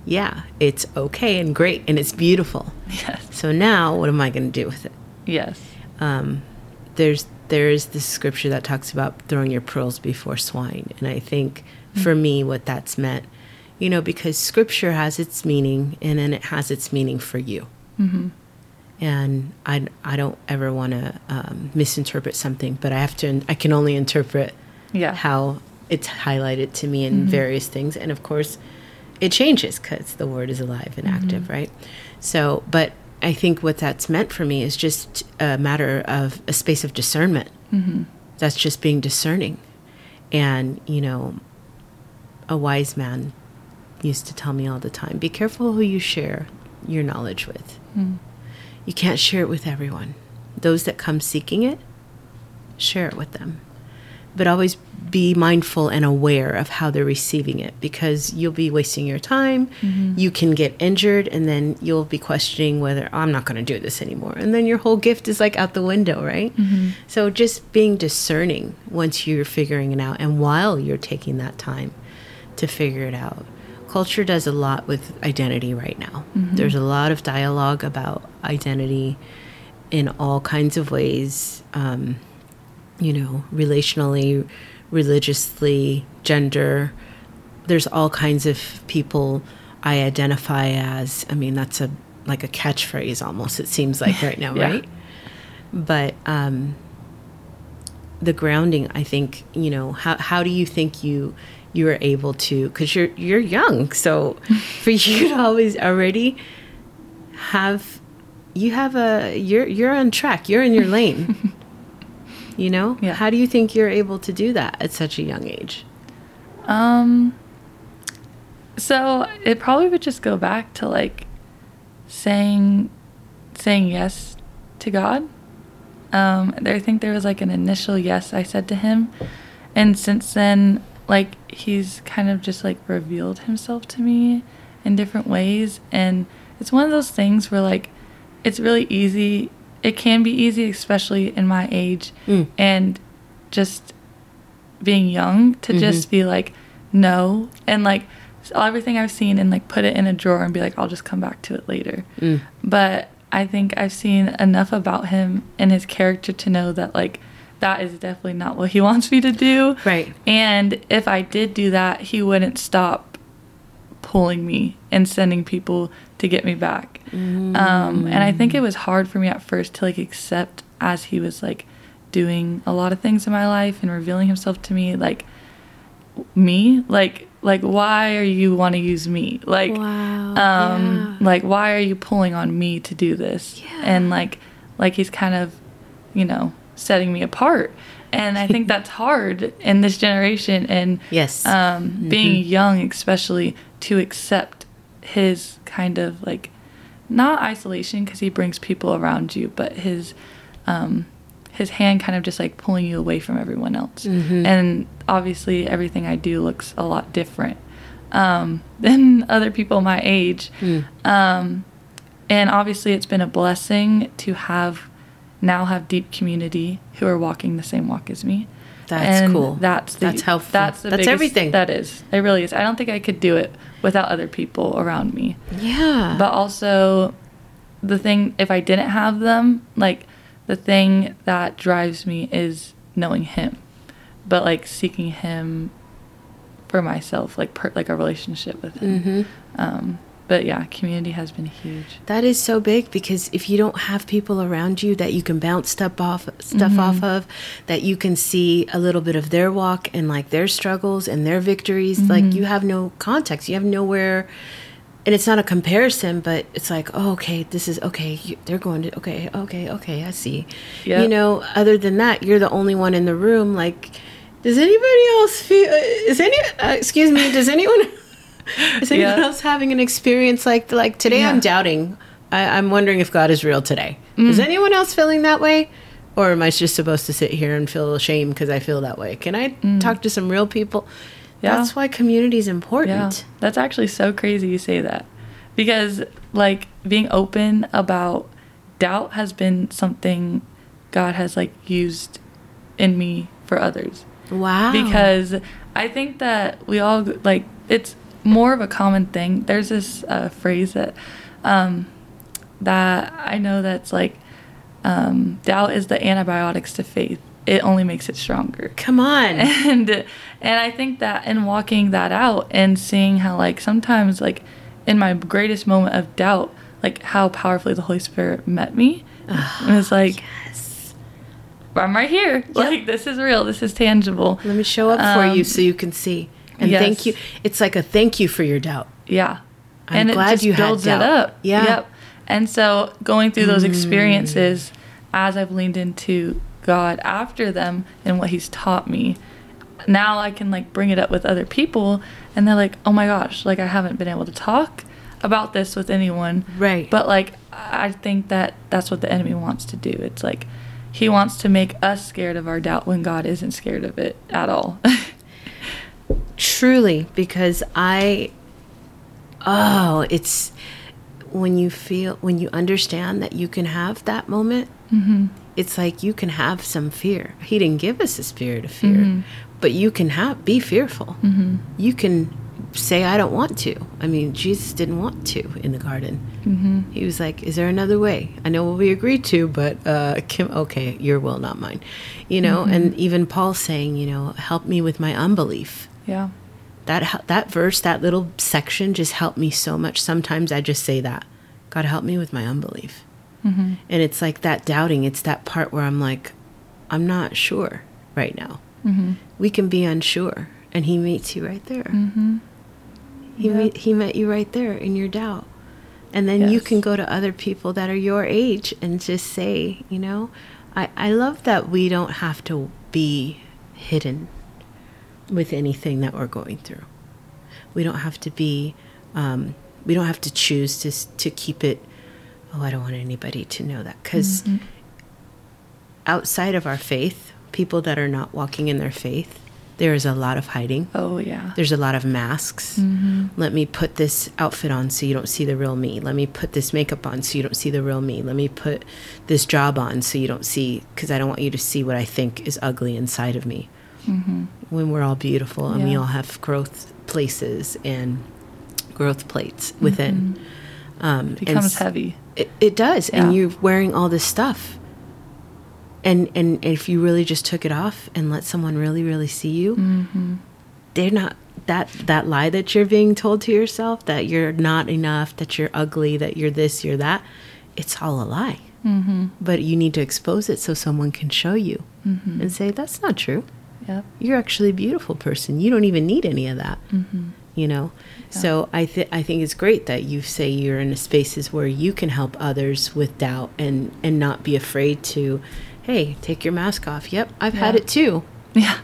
Speaker 1: yeah, it's okay and great and it's beautiful.
Speaker 2: Yes.
Speaker 1: So now what am I going to do with it?
Speaker 2: Yes.
Speaker 1: Um, there's there is this scripture that talks about throwing your pearls before swine. And I think for me what that's meant, you know, because scripture has its meaning and then it has its meaning for you. Mm-hmm. And I, I don't ever want to um, misinterpret something, but I have to, I can only interpret
Speaker 2: Yeah.
Speaker 1: how it's highlighted to me in mm-hmm. various things. And of course it changes because the word is alive and active mm-hmm. right? So but i think what that's meant for me is just a matter of a space of discernment. Mm-hmm. That's just being discerning. And you know a wise man used to tell me all the time be careful who you share your knowledge with. Mm. You can't share it with everyone. Those that come seeking it share it with them but always be mindful and aware of how they're receiving it because you'll be wasting your time. Mm-hmm. You can get injured, and then you'll be questioning whether I'm not going to do this anymore. And then your whole gift is like out the window, right? Mm-hmm. So just being discerning once you're figuring it out, and while you're taking that time to figure it out. Culture does a lot with identity right now. Mm-hmm. There's a lot of dialogue about identity in all kinds of ways. Um, you know, relationally, religiously, gender. There's all kinds of people I identify as. I mean, that's a like a catchphrase almost. It seems like right now, *laughs*
Speaker 2: Yeah.
Speaker 1: right? But um, the grounding, I think, you know, how how do you think you you are able to? Because you're you're young, so *laughs* for you to always already have you have a you're you're on track. You're in your lane. *laughs* You know?
Speaker 2: Yeah.
Speaker 1: How do you think you're able to do that at such a young age?
Speaker 2: Um so it probably would just go back to like saying saying yes to God. Um I think there was like an initial yes I said to him and since then like he's kind of just like revealed himself to me in different ways and it's one of those things where like it's really easy it can be easy especially in my age
Speaker 1: Mm.
Speaker 2: and just being young to just be like no and like everything i've seen and like put it in a drawer and be like i'll just come back to it later
Speaker 1: Mm.
Speaker 2: but I think I've seen enough about him and his character to know that like that is definitely not what he *laughs* wants me to do.
Speaker 1: Right.
Speaker 2: And if I did do that, he wouldn't stop pulling me and sending people to get me back. Um, and I think it was hard for me at first to like accept as he was like doing a lot of things in my life and revealing himself to me, like me, like like why are you want to use me, like
Speaker 1: Wow,
Speaker 2: um,
Speaker 1: yeah.
Speaker 2: like why are you pulling on me to do this,
Speaker 1: Yeah.
Speaker 2: and like like he's kind of, you know, setting me apart. And I think that's hard in this generation and
Speaker 1: Yes.
Speaker 2: um, being young especially to accept his kind of like not isolation because he brings people around you but his um, his hand kind of just like pulling you away from everyone else. And obviously everything i do looks a lot different um, *laughs* than other people my age. Um, and obviously it's been a blessing to have now have deep community who are walking the same walk as me
Speaker 1: That's
Speaker 2: And
Speaker 1: cool.
Speaker 2: that's the,
Speaker 1: That's helpful.
Speaker 2: that's the
Speaker 1: That's
Speaker 2: biggest-
Speaker 1: everything.
Speaker 2: that is it really is i don't think i could do it without other people around me
Speaker 1: yeah.
Speaker 2: but also the thing if i didn't have them like the thing that drives me is knowing him but like seeking him for myself like per, like a relationship with him
Speaker 1: Mm-hmm.
Speaker 2: um but yeah community has been huge
Speaker 1: That is so big because if you don't have people around you that you can bounce stuff off stuff off of, that you can see a little bit of their walk and like their struggles and their victories, like you have no context. You have nowhere and it's not a comparison, but it's like, oh, okay, this is okay. You, they're going to okay, okay, okay. I see.
Speaker 2: Yep.
Speaker 1: You know, other than that, you're the only one in the room. Like, does anybody else feel? Is any? Uh, excuse me. Does anyone? *laughs* Is anyone
Speaker 2: Yeah.
Speaker 1: else having an experience like like today? I'm doubting. I, I'm wondering if God is real today. Is
Speaker 2: Mm.
Speaker 1: anyone else feeling that way? Or am I just supposed to sit here and feel shame because I feel that way? Can I talk to some real people?
Speaker 2: Mm. Yeah.
Speaker 1: That's why community is
Speaker 2: Yeah,
Speaker 1: important.
Speaker 2: that's actually so crazy you say that. Because, like, being open about doubt has been something God has, like, used in me for others.
Speaker 1: Wow.
Speaker 2: Because I think that we all, like, it's more of a common thing. There's this uh, phrase that, um, that I know that's like, um, doubt is the antibiotics to faith. It only makes it stronger
Speaker 1: come on. *laughs*
Speaker 2: and and I think that in walking that out and seeing how like sometimes like in my greatest moment of doubt like how powerfully the Holy Spirit met me and it's like
Speaker 1: yes.
Speaker 2: I'm right here like this is real this is tangible
Speaker 1: Let me show up for you
Speaker 2: Um,
Speaker 1: so you can see. And
Speaker 2: yes.
Speaker 1: thank you. It's like a thank you for your doubt.
Speaker 2: yeah
Speaker 1: I'm
Speaker 2: and
Speaker 1: glad
Speaker 2: it just
Speaker 1: you had
Speaker 2: builds
Speaker 1: doubt.
Speaker 2: it up
Speaker 1: Yeah.
Speaker 2: yep and so going through those mm. experiences as I've leaned into God after them and what he's taught me now I can like bring it up with other people and they're like, "Oh my gosh, like I haven't been able to talk about this with anyone."
Speaker 1: Right.
Speaker 2: But like I think that that's what the enemy wants to do. It's like he wants to make us scared of our doubt when God isn't scared of it at all. *laughs*
Speaker 1: Truly, because I, oh, it's when you feel, when you understand that you can have that moment,
Speaker 2: Mm-hmm.
Speaker 1: it's like you can have some fear. He didn't give us a spirit of fear,
Speaker 2: Mm-hmm.
Speaker 1: but you can have, be fearful. You can say, I don't want to. I mean, Jesus didn't want to in the garden.
Speaker 2: mm-hmm.
Speaker 1: He was like, "Is there another way? I know what we agreed to, but uh, *laughs* Kim, okay, your will, not mine." You know,
Speaker 2: Mm-hmm.
Speaker 1: and even Paul saying, "You know, help me with my unbelief."
Speaker 2: Yeah.
Speaker 1: That that verse, that little section, just helped me so much. Sometimes I just say that, "God, help me with my unbelief,"
Speaker 2: Mm-hmm.
Speaker 1: and it's like that doubting. It's that part where I'm like, "I'm not sure right now."
Speaker 2: Mm-hmm.
Speaker 1: We can be unsure, and He meets you right there.
Speaker 2: Mm-hmm.
Speaker 1: He
Speaker 2: Yep.
Speaker 1: met, he met you right there in your doubt. And then you can go to other people that are your age and just say, you know, I, I love that we don't have to be hidden with anything that we're going through. We don't have to be, um, we don't have to choose to, to keep it, oh, I don't want anybody to know that. Because outside of our faith, people that are not walking in their faith, there is a lot of hiding.
Speaker 2: Oh yeah.
Speaker 1: There's a lot of masks. Let me put this outfit on so you don't see the real me. Let me put this makeup on so you don't see the real me. Let me put this job on so you don't see, because I don't want you to see what I think is ugly inside of me. When we're all beautiful and we all have growth places and growth plates within. Um, and
Speaker 2: Becomes heavy.
Speaker 1: It, it does,
Speaker 2: Yeah.
Speaker 1: and you're wearing all this stuff. And and if you really just took it off and let someone really really see you,
Speaker 2: Mm-hmm.
Speaker 1: they're not that that lie that you're being told to yourself that you're not enough, that you're ugly, that you're this, you're that. It's all a lie. Mm-hmm. But you need to expose it so someone can show you
Speaker 2: Mm-hmm.
Speaker 1: and say that's not true.
Speaker 2: Yep.
Speaker 1: You're actually a beautiful person. You don't even need any of that.
Speaker 2: Mm-hmm.
Speaker 1: You know. So I think I think it's great that you say you're in spaces where you can help others with doubt and and not be afraid to, hey, take your mask off. Yep, I've had it too. *laughs*
Speaker 2: Yeah.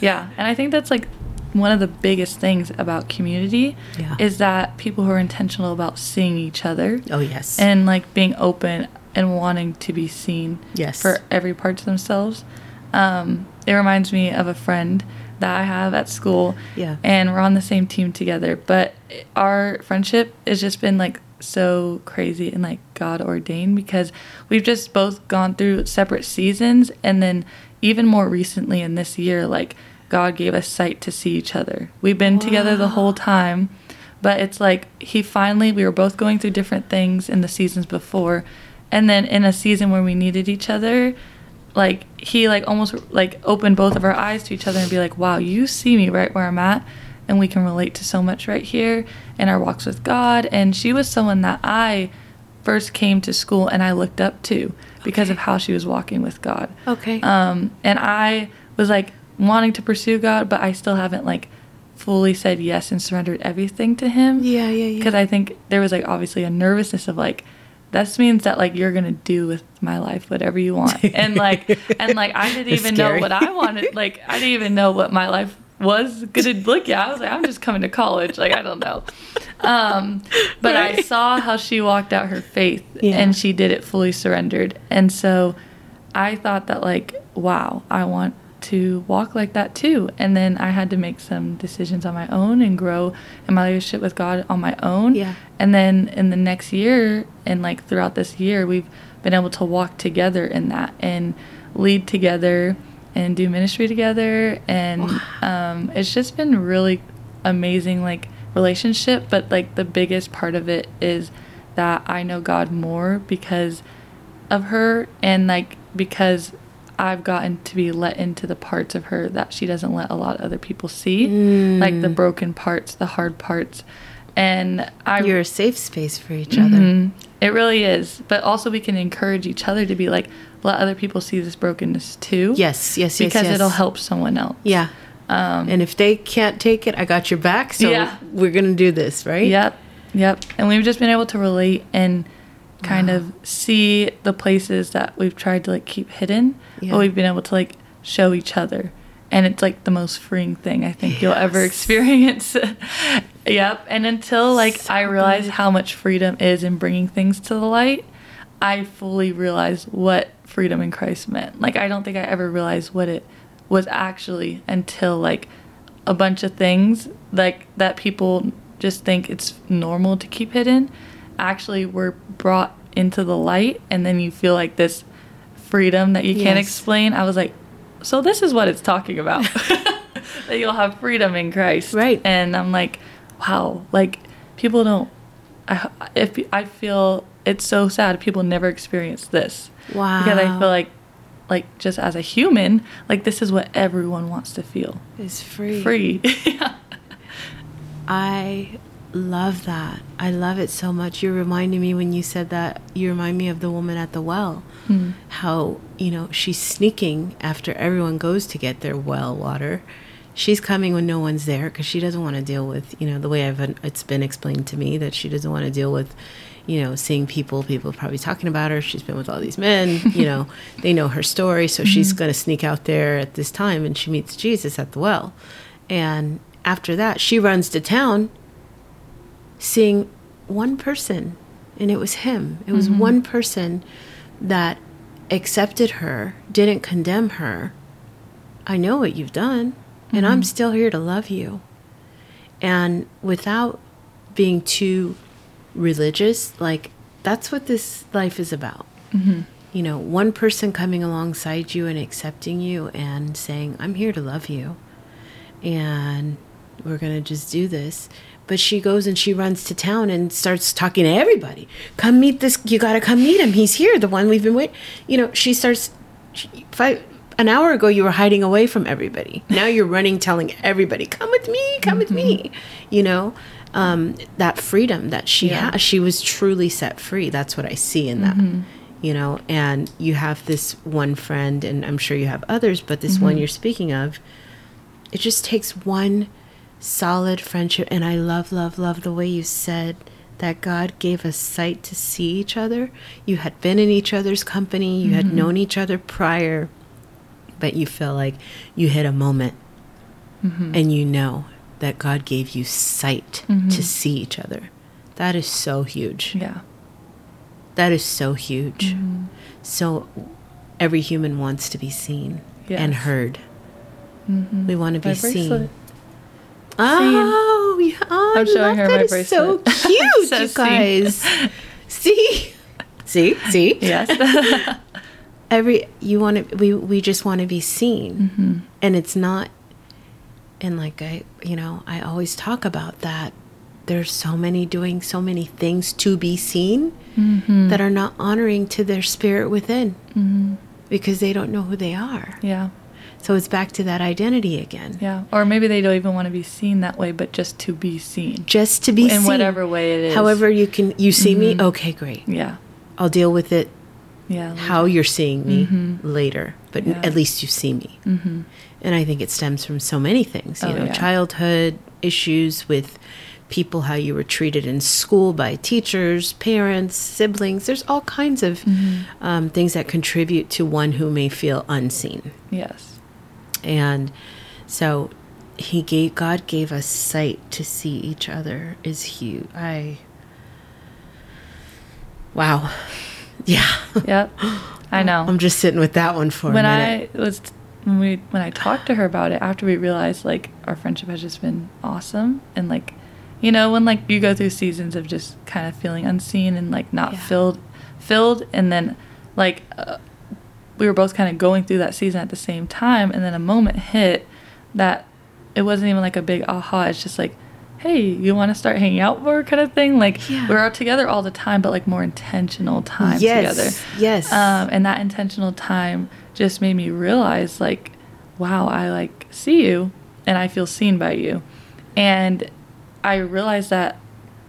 Speaker 2: yeah. And I think that's like one of the biggest things about community
Speaker 1: Yeah.
Speaker 2: is that people who are intentional about seeing each other
Speaker 1: Oh yes.
Speaker 2: and like being open and wanting to be seen
Speaker 1: Yes.
Speaker 2: for every part of themselves. Um, it reminds me of a friend that I have at school.
Speaker 1: Yeah.
Speaker 2: And we're on the same team together. But our friendship has just been like so crazy and like God ordained because we've just both gone through separate seasons. And then even more recently in this year, like God gave us sight to see each other. We've been together the whole time. But it's like he finally, we were both going through different things in the seasons before. And then in a season where we needed each other, like he like almost like opened both of our eyes to each other and be like, wow, you see me right where I'm at. And we can relate to so much right here in our walks with God. And she was someone that I first came to school and I looked up to because of how she was walking with God.
Speaker 1: okay.
Speaker 2: Um, and I was like wanting to pursue God, but I still haven't like fully said yes and surrendered everything to Him.
Speaker 1: yeah, yeah, yeah.
Speaker 2: Because I think there was like obviously a nervousness of like, this means that like you're gonna do with my life whatever you want, *laughs* and like and like I didn't even know what I wanted. Like I didn't even know what my life was gonna look. Yeah, I was like, I'm just coming to college. Like I don't know. Um, but I saw how she walked out her faith,
Speaker 1: Yeah.
Speaker 2: and she did it fully surrendered, and so I thought that like, wow, I want to walk like that too. And then I had to make some decisions on my own and grow in my relationship with God on my own.
Speaker 1: Yeah.
Speaker 2: And then in the next year and like throughout this year, we've been able to walk together in that and lead together and do ministry together. And um, it's just been really amazing, like relationship. But like the biggest part of it is that I know God more because of her and like because I've gotten to be let into the parts of her that she doesn't let a lot of other people see, like the broken parts, the hard parts. And I
Speaker 1: You're a safe space for each other.
Speaker 2: Mhm. It really is. But also we can encourage each other to be like let other people see this brokenness too.
Speaker 1: Yes, yes, yes.
Speaker 2: Because
Speaker 1: yes.
Speaker 2: it'll help someone else.
Speaker 1: Yeah.
Speaker 2: Um
Speaker 1: And if they can't take it, I got your back. So
Speaker 2: Yeah.
Speaker 1: we're gonna do this, right?
Speaker 2: Yep. Yep. And we've just been able to relate and kind of see the places that we've tried to like keep hidden,
Speaker 1: Yeah.
Speaker 2: but we've been able to like show each other. And it's like the most freeing thing I think you'll ever experience. *laughs* yep. And until like
Speaker 1: So
Speaker 2: I realized
Speaker 1: good.
Speaker 2: how much freedom is in bringing things to the light, I fully realized what freedom in Christ meant. Like I don't think I ever realized what it was actually until like a bunch of things like that people just think it's normal to keep hidden actually were brought into the light and then you feel like this freedom that you can't
Speaker 1: Yes.
Speaker 2: explain. I was like, so this is what it's talking about. *laughs* *laughs* that you'll have freedom in Christ.
Speaker 1: Right.
Speaker 2: And I'm like, wow, like people don't I if I feel it's so sad people never experience this.
Speaker 1: Wow.
Speaker 2: Because I feel like like just as a human, like this is what everyone wants to feel.
Speaker 1: it's free.
Speaker 2: Free. *laughs* yeah.
Speaker 1: I love that. I love it so much. You're reminding me when you said that. You remind me of the woman at the well.
Speaker 2: Hmm.
Speaker 1: How you know she's sneaking after everyone goes to get their well water. She's coming when no one's there because she doesn't want to deal with you know the way I've it's been explained to me that she doesn't want to deal with you know seeing people. People probably talking about her. She's been with all these men. *laughs* You know they know her story, so she's going to sneak out there at this time and she meets Jesus at the well. And after that, she runs to town seeing one person, and it was him. It was mm-hmm. one person that accepted her, didn't condemn her. I know what you've done, and I'm mm-hmm. still here to love you. And without being too religious, like that's what this life is about. Mm-hmm. You know, one person coming alongside you and accepting you and saying, I'm here to love you and we're going to just do this. But she goes and she runs to town and starts talking to everybody. Come meet this. You got to come meet him. He's here. The one we've been waiting. You know, she starts. She, five, an hour ago, you were hiding away from everybody. Now you're running, telling everybody, "Come with me. Come with me." Mm-hmm. You know, um, that freedom that she
Speaker 2: Yeah.
Speaker 1: has. She was truly set free. That's what I see in that. Mm-hmm. You know, and you have this one friend, and I'm sure you have others, but this mm-hmm. one you're speaking of, it just takes one solid friendship. And I love, love, love the way you said that God gave us sight to see each other. You had been in each other's company, you had mm-hmm. known each other prior, but you feel like you hit a moment mm-hmm. and you know that God gave you sight mm-hmm. to see each other. That is so huge.
Speaker 2: Yeah.
Speaker 1: That is so huge. So every human wants to be seen and
Speaker 2: Yes.
Speaker 1: heard. We want to be
Speaker 2: My
Speaker 1: seen.
Speaker 2: Bracelet.
Speaker 1: Oh, yeah. Oh,
Speaker 2: I'm showing her
Speaker 1: that.
Speaker 2: my
Speaker 1: It's so
Speaker 2: bracelet. *laughs*
Speaker 1: cute, you guys. see, see, see.
Speaker 2: Yes. *laughs*
Speaker 1: Every you want to. We we just want to be seen,
Speaker 2: Mm-hmm.
Speaker 1: and it's not. And like I, you know, I always talk about that. There's so many doing so many things to be seen
Speaker 2: Mm-hmm.
Speaker 1: that are not honoring to their spirit within, because they don't know who they are.
Speaker 2: yeah.
Speaker 1: So it's back to that identity again.
Speaker 2: Yeah. Or maybe they don't even want to be seen that way, but just to be seen.
Speaker 1: Just to be seen.
Speaker 2: In
Speaker 1: seen.
Speaker 2: whatever way it is. Mm-hmm.
Speaker 1: However, you can you see me. Okay, great.
Speaker 2: Yeah.
Speaker 1: I'll deal with it
Speaker 2: Yeah.
Speaker 1: how you're seeing me later, but
Speaker 2: Mm-hmm. Yeah.
Speaker 1: at least you see me. Mm-hmm. And I think it stems from so many things, you
Speaker 2: Oh,
Speaker 1: know,
Speaker 2: yeah.
Speaker 1: childhood issues with people, how you were treated in school by teachers, parents, siblings. There's all kinds of
Speaker 2: Mm-hmm.
Speaker 1: um, things that contribute to one who may feel unseen.
Speaker 2: Yes.
Speaker 1: And so he gave God gave us sight to see each other is huge. I wow. *laughs* Yeah.
Speaker 2: Yep. I know.
Speaker 1: I'm just sitting with that one for
Speaker 2: when
Speaker 1: a minute.
Speaker 2: I was when we when I talked to her about it after we realized like our friendship has just been awesome and like you know when like you go through seasons of just kind of feeling unseen and like not
Speaker 1: Yeah.
Speaker 2: filled filled and then like uh, we were both kind of going through that season at the same time and then a moment hit that it wasn't even like a big aha it's just like hey you want to start hanging out more kind of thing like
Speaker 1: Yeah.
Speaker 2: we're out together all the time but like more intentional time
Speaker 1: yes.
Speaker 2: together
Speaker 1: Yes.
Speaker 2: um, and that intentional time just made me realize like wow i like see you and i feel seen by you and i realized that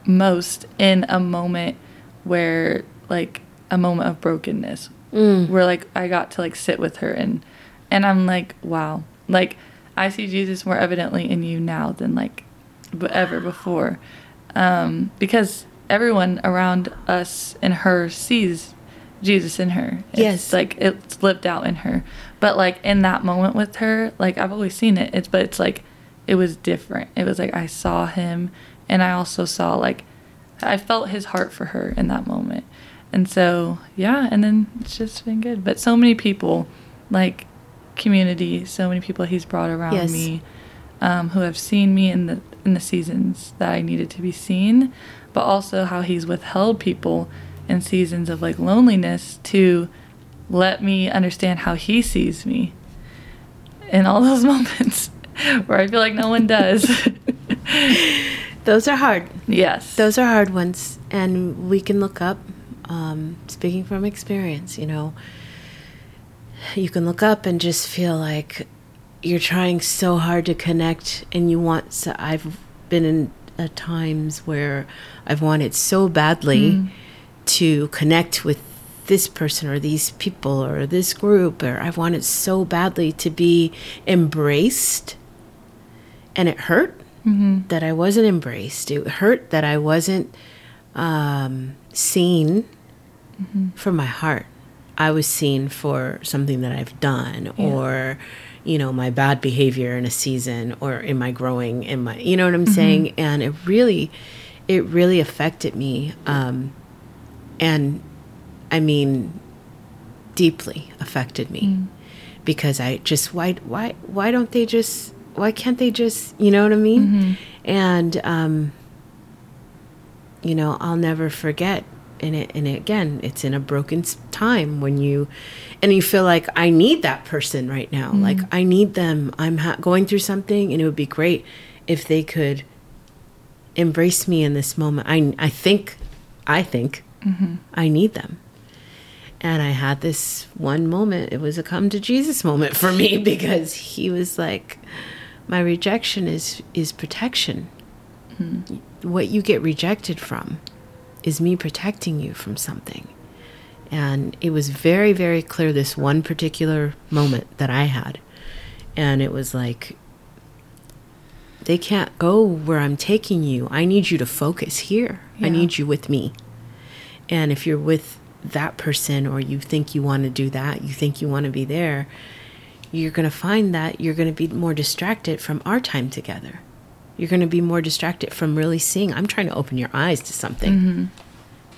Speaker 2: most in a moment where like a moment of brokenness
Speaker 1: Mm.
Speaker 2: where like i got to like sit with her and and i'm like wow. Like i see jesus more evidently in you now than like ever before. Um because everyone around us and her sees jesus in her. It's
Speaker 1: Yes.
Speaker 2: like it's lived out in her. But like in that moment with her like i've always seen it. It's but it's like it was different. It was like i saw him and i also saw like i felt his heart for her in that moment and so yeah and then it's just been good but so many people like community so many people he's brought around
Speaker 1: Yes.
Speaker 2: me um, who have seen me in the in the seasons that i needed to be seen but also how he's withheld people in seasons of like loneliness to let me understand how he sees me in all *laughs* those moments *laughs* where i feel like no one does *laughs*
Speaker 1: Those are hard.
Speaker 2: yes
Speaker 1: Those are hard ones. And we can look up, um, speaking from experience, you know, you can look up and just feel like you're trying so hard to connect and you want so I've been in at times where I've wanted so badly to connect with this person or these people or this group or I've wanted so badly to be embraced and it hurt that I wasn't embraced. It hurt that I wasn't um, seen for my heart. I was seen for something that I've done or, you know, my bad behavior in a season or in my growing in my, you know what I'm saying? And it really, it really affected me. Um, and I mean, deeply affected me because I just, why, why, why don't they just, why can't they just, you know what I mean? And, um, you know, I'll never forget. And it, and it, again, it's in a broken time when you, and you feel like I need that person right now. Mm-hmm. Like I need them. I'm ha- going through something, and it would be great if they could embrace me in this moment. I, I think, I think mm-hmm. I need them. And I had this one moment. It was a come to Jesus moment for me *laughs* because he was like, my rejection is is protection. Mm-hmm. What you get rejected from is me protecting you from something. And it was very, very clear this one particular moment that I had. And it was like, they can't go where I'm taking you. I need you to focus here. I need you with me. And if you're with that person or you think you want to do that, you think you want to be there, you're going to find that you're going to be more distracted from our time together. You're going to be more distracted from really seeing. I'm trying to open your eyes to something. Mm-hmm.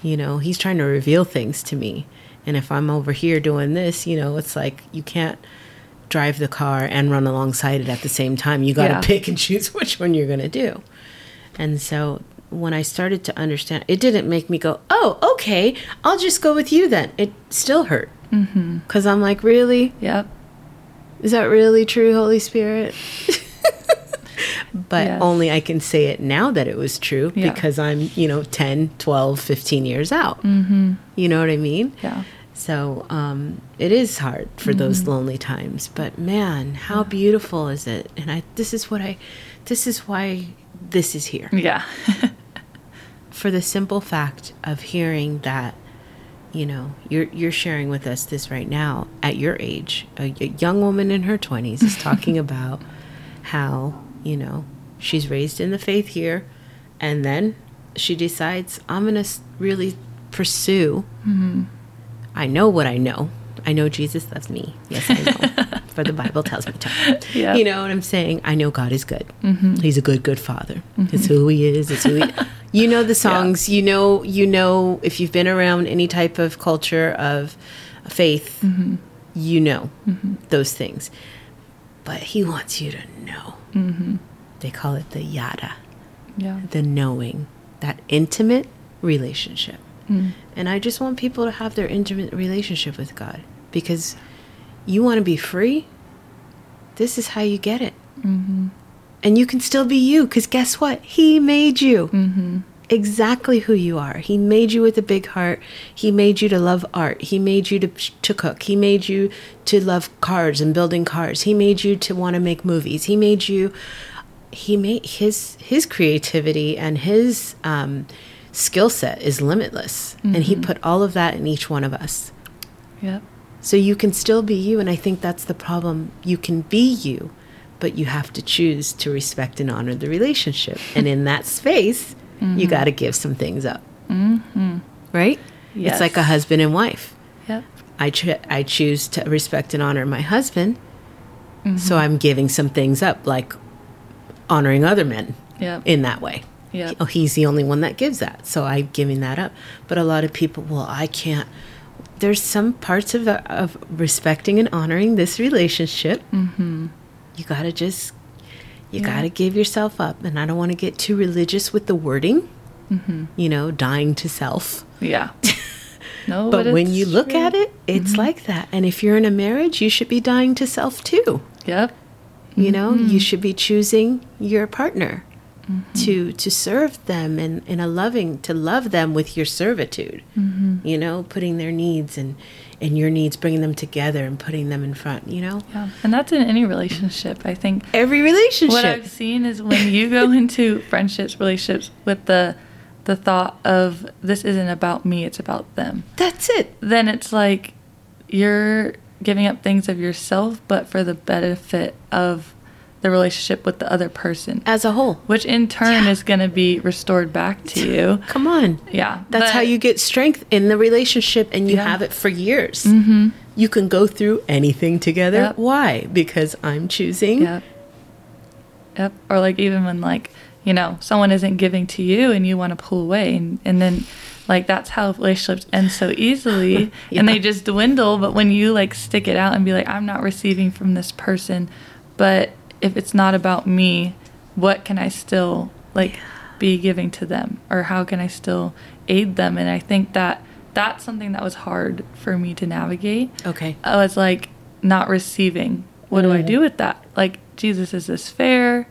Speaker 1: You know, he's trying to reveal things to me. And if I'm over here doing this, you know, it's like you can't drive the car and run alongside it at the same time. You got to
Speaker 2: Yeah.
Speaker 1: pick and choose *laughs* which one you're going to do. And so when I started to understand, it didn't make me go, oh, okay, I'll just go with you then. It still hurt. Mm-hmm. Because I'm like, really?
Speaker 2: Yep.
Speaker 1: Is that really true, Holy Spirit? *laughs* but
Speaker 2: Yes.
Speaker 1: only I can say it now that it was true
Speaker 2: Yeah.
Speaker 1: because I'm, you know, 10, 12, 15 years out. Mm-hmm. You know what I mean?
Speaker 2: Yeah.
Speaker 1: So um, it is hard for those lonely times. But man, how beautiful is it? And I, this is what I, this is why this is here.
Speaker 2: Yeah. *laughs*
Speaker 1: For the simple fact of hearing that, you know, you're you're sharing with us this right now at your age. A, a young woman in her twenties is talking *laughs* about how you know she's raised in the faith here, and then she decides I'm gonna really pursue. Mm-hmm. I know what I know. I know Jesus loves me. Yes, I know. *laughs* For the Bible tells me to.
Speaker 2: Yeah.
Speaker 1: You know what I'm saying? I know God is good. Mm-hmm. He's a good, good father. Mm-hmm. It's who He is. It's who He. *laughs* You know the songs. You know. You know if you've been around any type of culture of faith, you know those things. But He wants you to know. Mm-hmm. They call it the yada
Speaker 2: Yeah.
Speaker 1: the knowing, that intimate relationship. Mm. And I just want people to have their intimate relationship with God because you want to be free. This is how you get it. Mm-hmm. And you can still be you because guess what? He made you mm-hmm. Exactly who you are. He made you with a big heart. He made you to love art. He made you to, to cook. He made you to love cars and building cars. He made you to want to make movies. He made you he made his his creativity and his um, skill set is limitless and he put all of that in each one of us
Speaker 2: Yep.
Speaker 1: so you can still be you and i think that's the problem you can be you but you have to choose to respect and honor the relationship and in that space you mm-hmm. got to give some things up mm-hmm. right it's like a husband and wife
Speaker 2: Yep.
Speaker 1: I, ch- I choose to respect and honor my husband so mm-hmm. i'm giving some things up like honoring other men
Speaker 2: Yep.
Speaker 1: in that way.
Speaker 2: Yep.
Speaker 1: Oh, he's the only one that gives that. So I'm giving that up. But a lot of people, well, I can't. There's some parts of, of respecting and honoring this relationship. Mm-hmm. You got to just, you
Speaker 2: Yeah.
Speaker 1: got to give yourself up. And I don't want to get too religious with the wording,
Speaker 2: Mm-hmm.
Speaker 1: you know, dying to self.
Speaker 2: Yeah. *laughs* No,
Speaker 1: But, when you look
Speaker 2: true.
Speaker 1: at it, it's like that. And if you're in a marriage, you should be dying to self too.
Speaker 2: Yep.
Speaker 1: you know
Speaker 2: Mm-hmm.
Speaker 1: you should be choosing your partner to to serve them in, in a loving to love them with your servitude
Speaker 2: Mm-hmm.
Speaker 1: you know putting their needs and and your needs bringing them together and putting them in front you know
Speaker 2: Yeah. And that's in any relationship. I think
Speaker 1: every relationship
Speaker 2: what I've seen is when you go *laughs* into friendships, relationships with the the thought of this isn't about me, it's about them.
Speaker 1: that's it
Speaker 2: Then it's like you're giving up things of yourself but for the benefit of the relationship with the other person.
Speaker 1: as a whole
Speaker 2: Which in turn
Speaker 1: Yeah.
Speaker 2: is going to be restored back to you.
Speaker 1: come on
Speaker 2: Yeah.
Speaker 1: that's how you get strength in the relationship and you
Speaker 2: Yeah.
Speaker 1: have it for years
Speaker 2: Mhm.
Speaker 1: you can go through anything together
Speaker 2: Yep.
Speaker 1: why because i'm choosing
Speaker 2: Yep. Yep. Or like even when like, you know, someone isn't giving to you and you want to pull away and, and then like that's how relationships end so easily *laughs*
Speaker 1: Yeah.
Speaker 2: and they just dwindle. But when you like stick it out and be like, I'm not receiving from this person, but if it's not about me, what can I still like be giving to them? Or how can I still aid them? And I think that that's something that was hard for me to navigate.
Speaker 1: okay
Speaker 2: I was like not receiving. What do I
Speaker 1: Mm.
Speaker 2: do with that? Like Jesus, is this fair?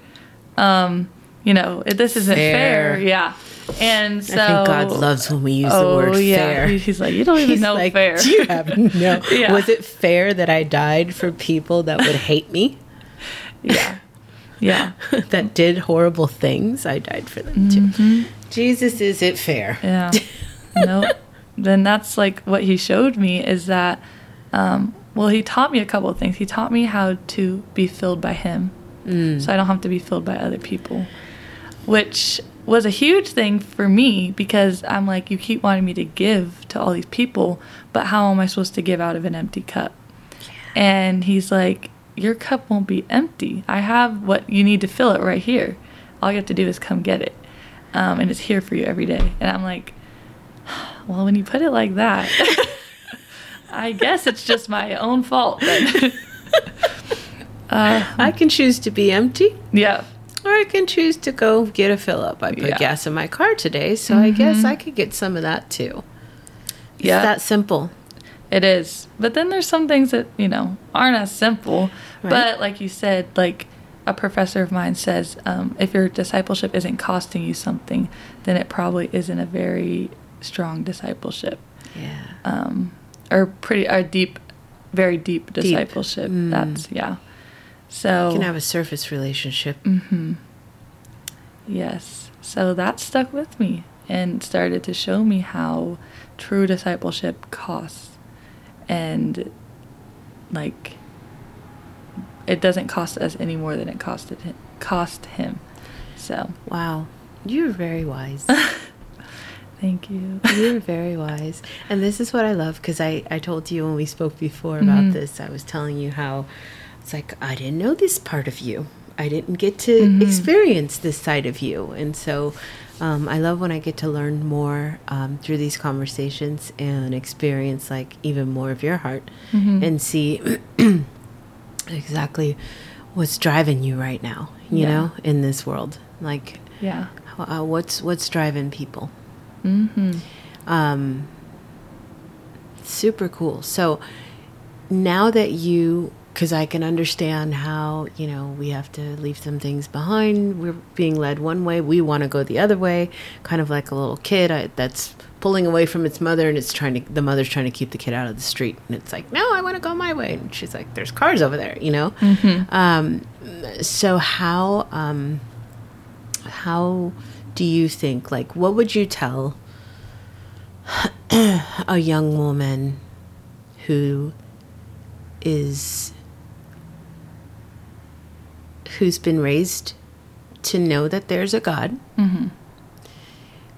Speaker 2: Um, you know, this isn't fair.
Speaker 1: Fair.
Speaker 2: Yeah. And so
Speaker 1: I think God loves when we use the
Speaker 2: Oh,
Speaker 1: word
Speaker 2: yeah.
Speaker 1: fair.
Speaker 2: He's like, you don't even
Speaker 1: He's
Speaker 2: know
Speaker 1: like,
Speaker 2: fair.
Speaker 1: Do you have no? *laughs*
Speaker 2: Yeah.
Speaker 1: Was it fair that I died for people that would hate me,
Speaker 2: yeah. Yeah. *laughs*
Speaker 1: that did horrible things? I died for them too. Jesus, is it fair?
Speaker 2: Mm-hmm. Yeah. *laughs* no. Then that's like what he showed me is that, um, well, he taught me a couple of things. He taught me how to be filled by him, so I don't have to be filled by other people, which was a huge thing for me because I'm like, you keep wanting me to give to all these people, but how am I supposed to give out of an empty cup? And he's like, your cup won't be empty. I have what you need to fill it right here. All you have to do is come get it. Um, and it's here for you every day. And I'm like, *sighs* well, when you put it like that, *laughs* I guess it's just my own fault then. *laughs*
Speaker 1: I can choose to be empty,
Speaker 2: yeah.
Speaker 1: or I can choose to go get a fill up. I put
Speaker 2: Yeah. Mm-hmm.
Speaker 1: gas in my car today, so I guess I could get some of that too. It's
Speaker 2: Yeah.
Speaker 1: that simple.
Speaker 2: It is. But then there's some things that, you know, aren't as simple.
Speaker 1: Right.
Speaker 2: But like you said, like a professor of mine says, um, if your discipleship isn't costing you something, then it probably isn't a very strong discipleship.
Speaker 1: Yeah.
Speaker 2: Um, or pretty, or deep, very deep
Speaker 1: Deep.
Speaker 2: discipleship.
Speaker 1: Mm.
Speaker 2: That's, yeah. So,
Speaker 1: You can have a surface relationship.
Speaker 2: hmm Yes. So that stuck with me and started to show me how true discipleship costs. And like it doesn't cost us any more than it costed him, cost him. So,
Speaker 1: Wow. You're very wise. *laughs*
Speaker 2: thank you.
Speaker 1: You're very wise. And this is what I love because I, I told you when we spoke before about
Speaker 2: Mhm.
Speaker 1: this, I was telling you how it's like, I didn't know this part of you. I didn't get to
Speaker 2: Mhm.
Speaker 1: experience this side of you. And so um, I love when I get to learn more um, through these conversations and experience like even more of your heart
Speaker 2: Mhm.
Speaker 1: and see *clears throat* exactly what's driving you right now, you
Speaker 2: Yeah.
Speaker 1: know, in this world. Like,
Speaker 2: Yeah.
Speaker 1: uh, what's what's driving people?
Speaker 2: Mhm.
Speaker 1: um, super cool. So now that you, because I can understand how, you know, we have to leave some things behind. We're being led one way, we want to go the other way, kind of like a little kid I, that's pulling away from its mother and it's trying to, the mother's trying to keep the kid out of the street. And it's like, no, I want to go my way. And she's like, there's cars over there, you know?
Speaker 2: Mhm.
Speaker 1: Um, so how, um, how do you think, like, what would you tell *clears throat* a young woman who is who's been raised to know that there's a God
Speaker 2: Mhm.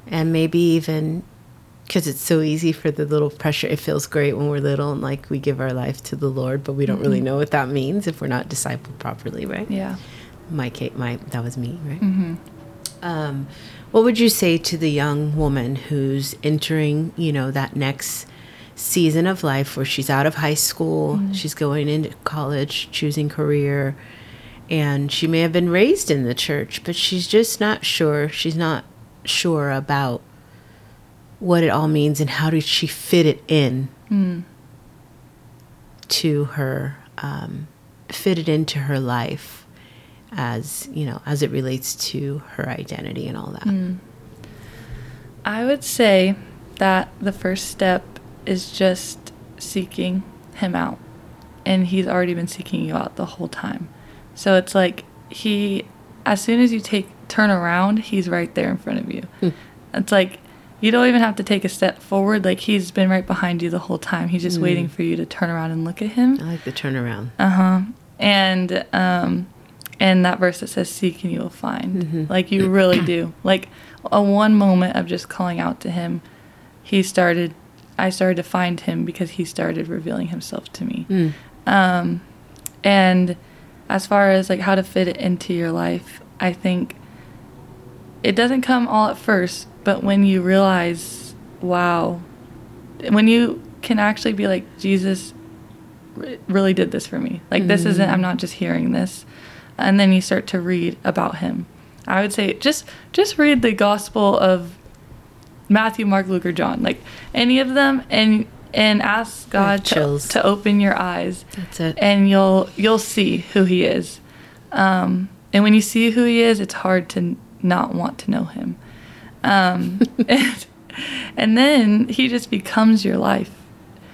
Speaker 1: and maybe even because it's so easy for the little pressure it feels great when we're little and like we give our life to the lord but we don't really know what that means if we're not discipled properly right
Speaker 2: Yeah.
Speaker 1: my Kate, my that was me right
Speaker 2: Mhm.
Speaker 1: um, what would you say to the young woman who's entering, you know, that next season of life where she's out of high school, she's going into college, choosing career, and she may have been raised in the church, but she's just not sure. She's not sure about what it all means and how did she fit it in
Speaker 2: Mm.
Speaker 1: to her, um, fit it into her life as you know as it relates to her identity and all that.
Speaker 2: Mm. I would say that the first step is just seeking him out. And he's already been seeking you out the whole time. So it's like he as soon as you take turn around, he's right there in front of you.
Speaker 1: Hmm.
Speaker 2: It's like you don't even have to take a step forward, like he's been right behind you the whole time. He's just
Speaker 1: Mm.
Speaker 2: waiting for you to turn around and look at him.
Speaker 1: I like the turnaround.
Speaker 2: Uh huh. And um, and that verse that says, "Seek and you will find."
Speaker 1: Mhm.
Speaker 2: Like you really do. Like a one moment of just calling out to him, he started. I started to find him because he started revealing himself to me.
Speaker 1: Mm.
Speaker 2: Um, and as far as like how to fit it into your life, I think it doesn't come all at first, but when you realize, wow, when you can actually be like, Jesus really did this for me. Like, this isn't, mm-hmm. I'm not just hearing this. And then you start to read about him. I would say just just read the gospel of Matthew, Mark, Luke, or John. Like any of them and and ask God to, to open your eyes
Speaker 1: That's it.
Speaker 2: and you'll you'll see who he is um, and when you see who he is it's hard to not want to know him. Um, *laughs* and, and then he just becomes your life.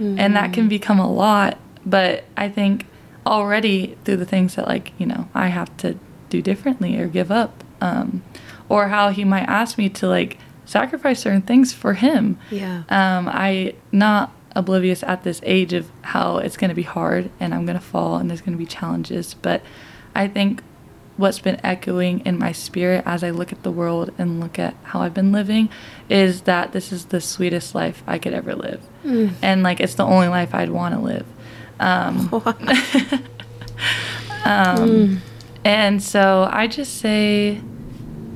Speaker 2: And that can become a lot. But I think already through the things that, like, you know, I have to do differently or give up, um, or how he might ask me to, like, sacrifice certain things for him.
Speaker 1: Yeah.
Speaker 2: Um, I not oblivious at this age of how it's going to be hard and I'm going to fall and there's going to be challenges. But I think what's been echoing in my spirit as I look at the world and look at how I've been living is that this is the sweetest life I could ever live. And like it's the only life I'd want to live. Um, *laughs* *laughs* um, And so I just say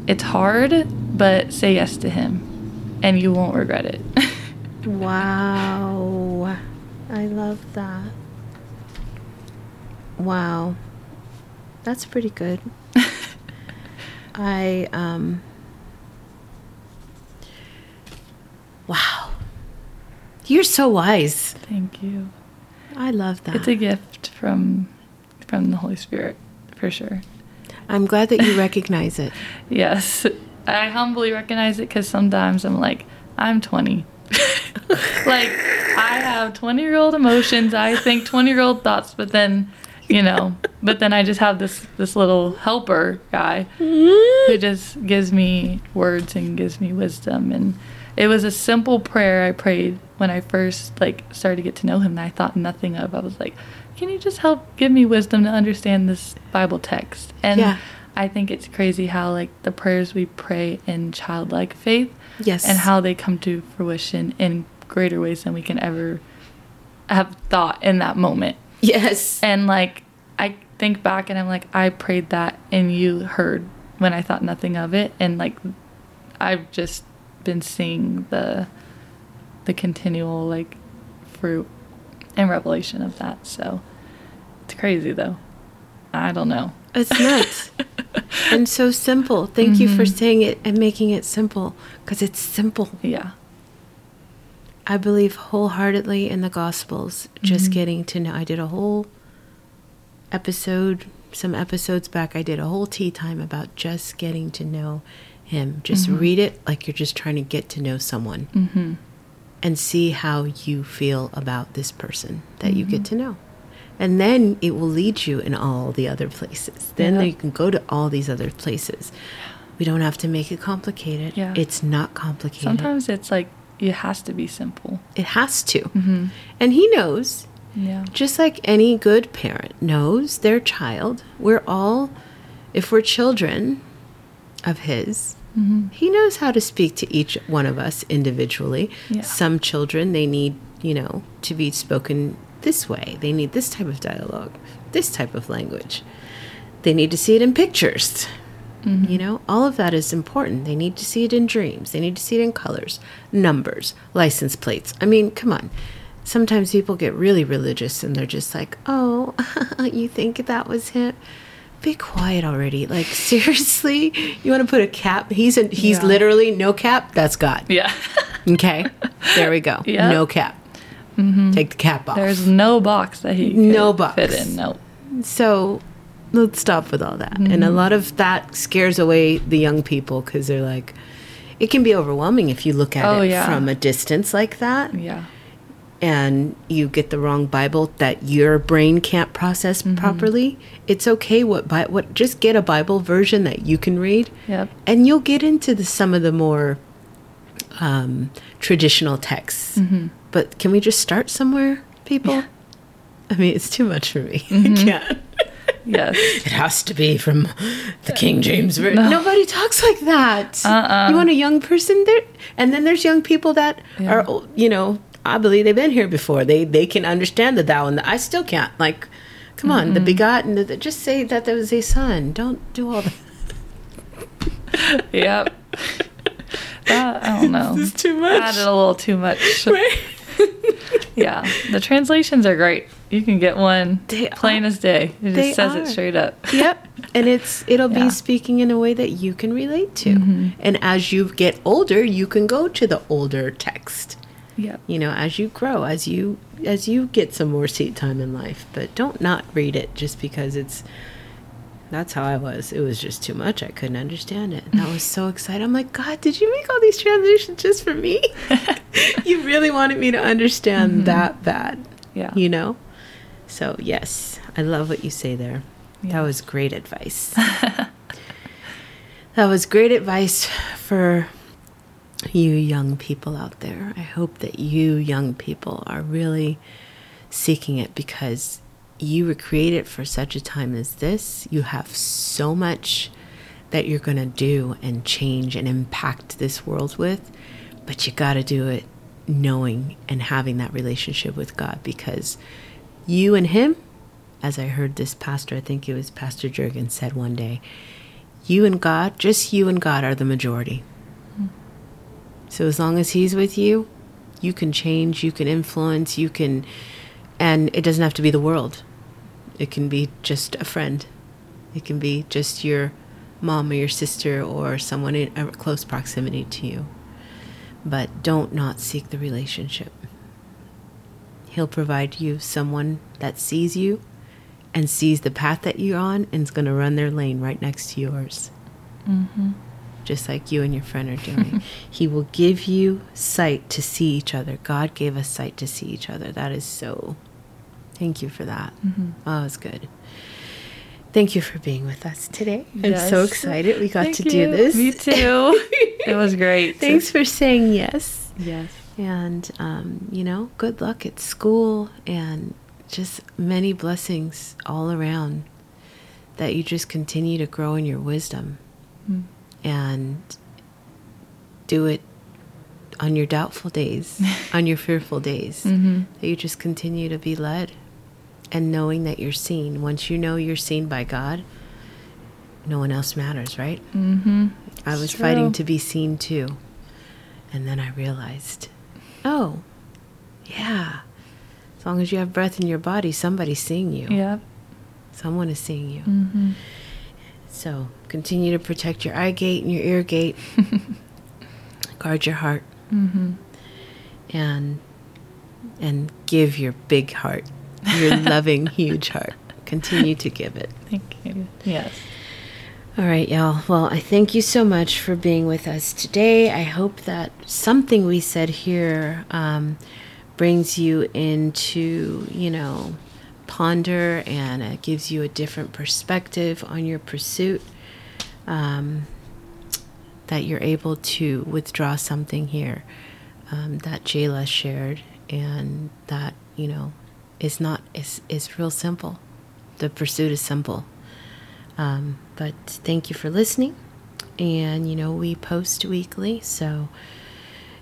Speaker 2: it's hard, but say yes to him and you won't regret it. *laughs*
Speaker 1: Wow. I love that. Wow. That's pretty good. *laughs* I um Wow. You're so wise.
Speaker 2: Thank you.
Speaker 1: I love that.
Speaker 2: It's a gift from from the Holy Spirit, for sure.
Speaker 1: I'm glad that you recognize it. *laughs*
Speaker 2: Yes, I humbly recognize it because sometimes I'm like, I'm 20. *laughs* like I have 20 year old emotions. I think 20 year old thoughts, but then, you know, but then I just have this this little helper guy who mm-hmm. just gives me words and gives me wisdom. And it was a simple prayer I prayed when I first like started to get to know him that I thought nothing of. I was like, can you just help give me wisdom to understand this Bible text? And
Speaker 1: Yeah.
Speaker 2: I think it's crazy how like the prayers we pray in childlike faith
Speaker 1: Yes.
Speaker 2: and how they come to fruition in greater ways than we can ever have thought in that moment.
Speaker 1: Yes.
Speaker 2: And like I think back and I'm like I prayed that and you heard when I thought nothing of it and like I've just been seeing the the continual like fruit and revelation of that. So it's crazy though. I don't know.
Speaker 1: It's nuts. *laughs* and so simple. Thank you for
Speaker 2: Mm-hmm.
Speaker 1: saying it and making it simple because it's simple.
Speaker 2: Yeah.
Speaker 1: I believe wholeheartedly in the Gospels. Just mm-hmm. getting to know. I did a whole episode, some episodes back, I did a whole tea time about just getting to know Him. Just mm-hmm. read it like you're just trying to get to know someone
Speaker 2: Mm-hmm.
Speaker 1: and see how you feel about this person that you get mm-hmm. to know. And then it will lead you in all the other places. Then
Speaker 2: Yeah.
Speaker 1: you can go to all these other places. We don't have to make it complicated.
Speaker 2: Yeah.
Speaker 1: It's not complicated.
Speaker 2: Sometimes it's like it has to be simple.
Speaker 1: it has to.
Speaker 2: Mm-hmm.
Speaker 1: And he knows,
Speaker 2: Yeah.
Speaker 1: just like any good parent knows their child. We're all, if we're children of his,
Speaker 2: Mm-hmm.
Speaker 1: he knows how to speak to each one of us individually.
Speaker 2: Yeah.
Speaker 1: Some children, they need, you know, to be spoken this way. They need this type of dialogue, this type of language. They need to see it in pictures.
Speaker 2: Mm-hmm.
Speaker 1: You know, all of that is important. They need to see it in dreams. They need to see it in colors, numbers, license plates. I mean, come on. Sometimes people get really religious and they're just like, oh, *laughs* you think that was him? Be quiet already. Like, *laughs* seriously? You want to put a cap? He's, a, he's
Speaker 2: Yeah.
Speaker 1: literally no cap. That's God.
Speaker 2: Yeah. *laughs*
Speaker 1: Okay. There we go.
Speaker 2: Yep.
Speaker 1: No cap. Mm-hmm. Take the cap off.
Speaker 2: There's no box that he
Speaker 1: No box.
Speaker 2: fit in. No.
Speaker 1: So let's stop with all that. And a lot of that scares away the young people because they're like, it can be overwhelming if you look at
Speaker 2: Oh,
Speaker 1: it
Speaker 2: yeah.
Speaker 1: from a distance like that
Speaker 2: Yeah.
Speaker 1: and you get the wrong Bible that your brain can't process
Speaker 2: Mm-hmm.
Speaker 1: properly. It's okay what what just get a Bible version that you can read
Speaker 2: Yep.
Speaker 1: and you'll get into the, some of the more um, traditional texts. But can we just start somewhere, people?
Speaker 2: Mm-hmm. Yeah.
Speaker 1: I mean, it's too much for me. *laughs*
Speaker 2: Mm-hmm.
Speaker 1: I can't.
Speaker 2: Yes. *laughs*
Speaker 1: It has to be from the King James version. Nobody talks like that.
Speaker 2: Uh-uh.
Speaker 1: You want a young person there, and then there's young people that
Speaker 2: Yeah.
Speaker 1: are, you know, I believe they've been here before. They they can understand the thou and the I still can't. Like, come on, the begotten. The, just say that there was a son. Don't do all that.
Speaker 2: yep. *laughs* That, I don't know.
Speaker 1: This is too much.
Speaker 2: Added a little too much.
Speaker 1: Right? *laughs*
Speaker 2: Yeah. The translations are great. You can get one
Speaker 1: They
Speaker 2: plain
Speaker 1: are.
Speaker 2: as day. It
Speaker 1: They
Speaker 2: just says
Speaker 1: are.
Speaker 2: it straight up. *laughs*
Speaker 1: yep. And it's it'll
Speaker 2: Yeah.
Speaker 1: be speaking in a way that you can relate to.
Speaker 2: Mm-hmm.
Speaker 1: And as you get older, you can go to the older text.
Speaker 2: Yep.
Speaker 1: you know as you grow as you as you get some more seat time in life but don't not read it just because it's That's how I was. It was just too much. I couldn't understand it. And I was so excited. I'm like, God, did you make all these translations just for me? *laughs* you really wanted me to understand mm-hmm. that bad.
Speaker 2: Yeah.
Speaker 1: You know? So, yes, I love what you say there. Yeah. That was great advice. that was great advice for you young people out there. I hope that you young people are really seeking it because you were created for such a time as this. You have so much that you're going to do and change and impact this world with, but you got to do it knowing and having that relationship with God because you and Him, as I heard this pastor, I think it was Pastor Jurgen said one day, you and God, just you and God are the majority. So as long as He's with you, you can change, you can influence, you can, and it doesn't have to be the world. It can be just a friend. It can be just your mom or your sister or someone in a close proximity to you. But don't not seek the relationship. He'll provide you someone that sees you and sees the path that you're on and is going to run their lane right next to yours. Mm-hmm. Just like you and your friend are doing. *laughs* he will give you sight to see each other. God gave us sight to see each other. That is so Thank you for that. Mm-hmm. Oh, good. Thank you for being with us today. Yes. I'm so excited we got Thank to you. do this.
Speaker 2: Me too. it was great. *laughs*
Speaker 1: Thanks for saying yes.
Speaker 2: Yes.
Speaker 1: And, um, you know, good luck at school and just many blessings all around that you just continue to grow in your wisdom mm. and do it on your doubtful days, *laughs* on your fearful days, mm-hmm. that you just continue to be led and knowing that you're seen. Once you know you're seen by God, no one else matters, right? Mm-hmm. I was true. fighting to be seen too. And then I realized, oh, yeah. As long as you have breath in your body, somebody's seeing you.
Speaker 2: Yep.
Speaker 1: Someone is seeing you. Mm-hmm. So continue to protect your eye gate and your ear gate. *laughs* Guard your heart. Mm-hmm. And and give your big heart your loving, huge heart. Continue to give it.
Speaker 2: Thank you. Yes.
Speaker 1: All right, y'all. Well, I thank you so much for being with us today. I hope that something we said here um, brings you into, you know, ponder and it gives you a different perspective on your pursuit. Um, that you're able to withdraw something here um, that Jayla shared and that, you know, is not is is real simple. The pursuit is simple. Um, but thank you for listening. And you know we post weekly, so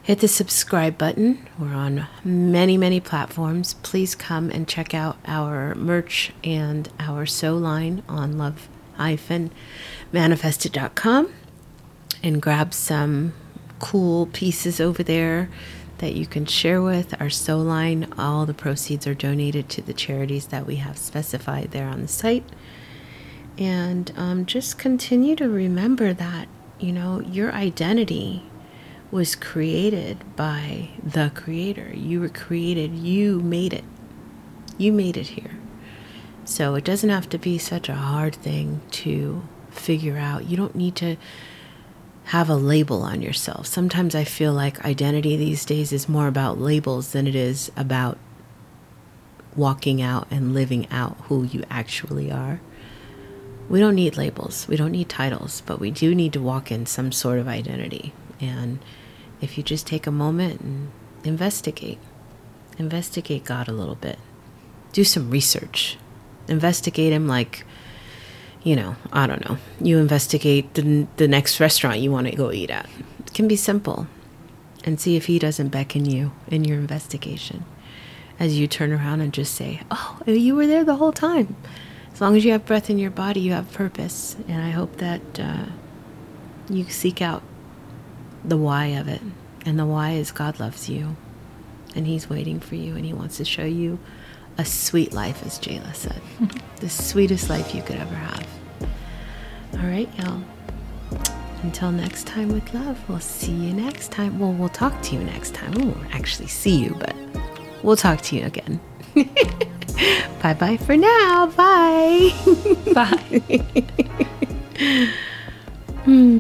Speaker 1: hit the subscribe button. We're on many many platforms. Please come and check out our merch and our sew line on love-manifested.com and grab some cool pieces over there that you can share with our sew line. All the proceeds are donated to the charities that we have specified there on the site. And um, just continue to remember that, you know, your identity was created by the Creator. You were created, you made it. You made it here. So it doesn't have to be such a hard thing to figure out. You don't need to have a label on yourself. Sometimes I feel like identity these days is more about labels than it is about walking out and living out who you actually are. We don't need labels, we don't need titles, but we do need to walk in some sort of identity. And if you just take a moment and investigate, investigate God a little bit, do some research, investigate Him like you know, I don't know, you investigate the, the next restaurant you want to go eat at. It can be simple. And see if he doesn't beckon you in your investigation as you turn around and just say, Oh, you were there the whole time. As long as you have breath in your body, you have purpose. And I hope that uh, you seek out the why of it. And the why is God loves you. And He's waiting for you. And He wants to show you a sweet life, as Jayla said. *laughs* the sweetest life you could ever have. All right, y'all. Until next time with love, we'll see you next time. Well, we'll talk to you next time. We won't actually see you, but we'll talk to you again. *laughs* bye bye for now. Bye. *laughs*
Speaker 2: Bye.
Speaker 1: Hmm.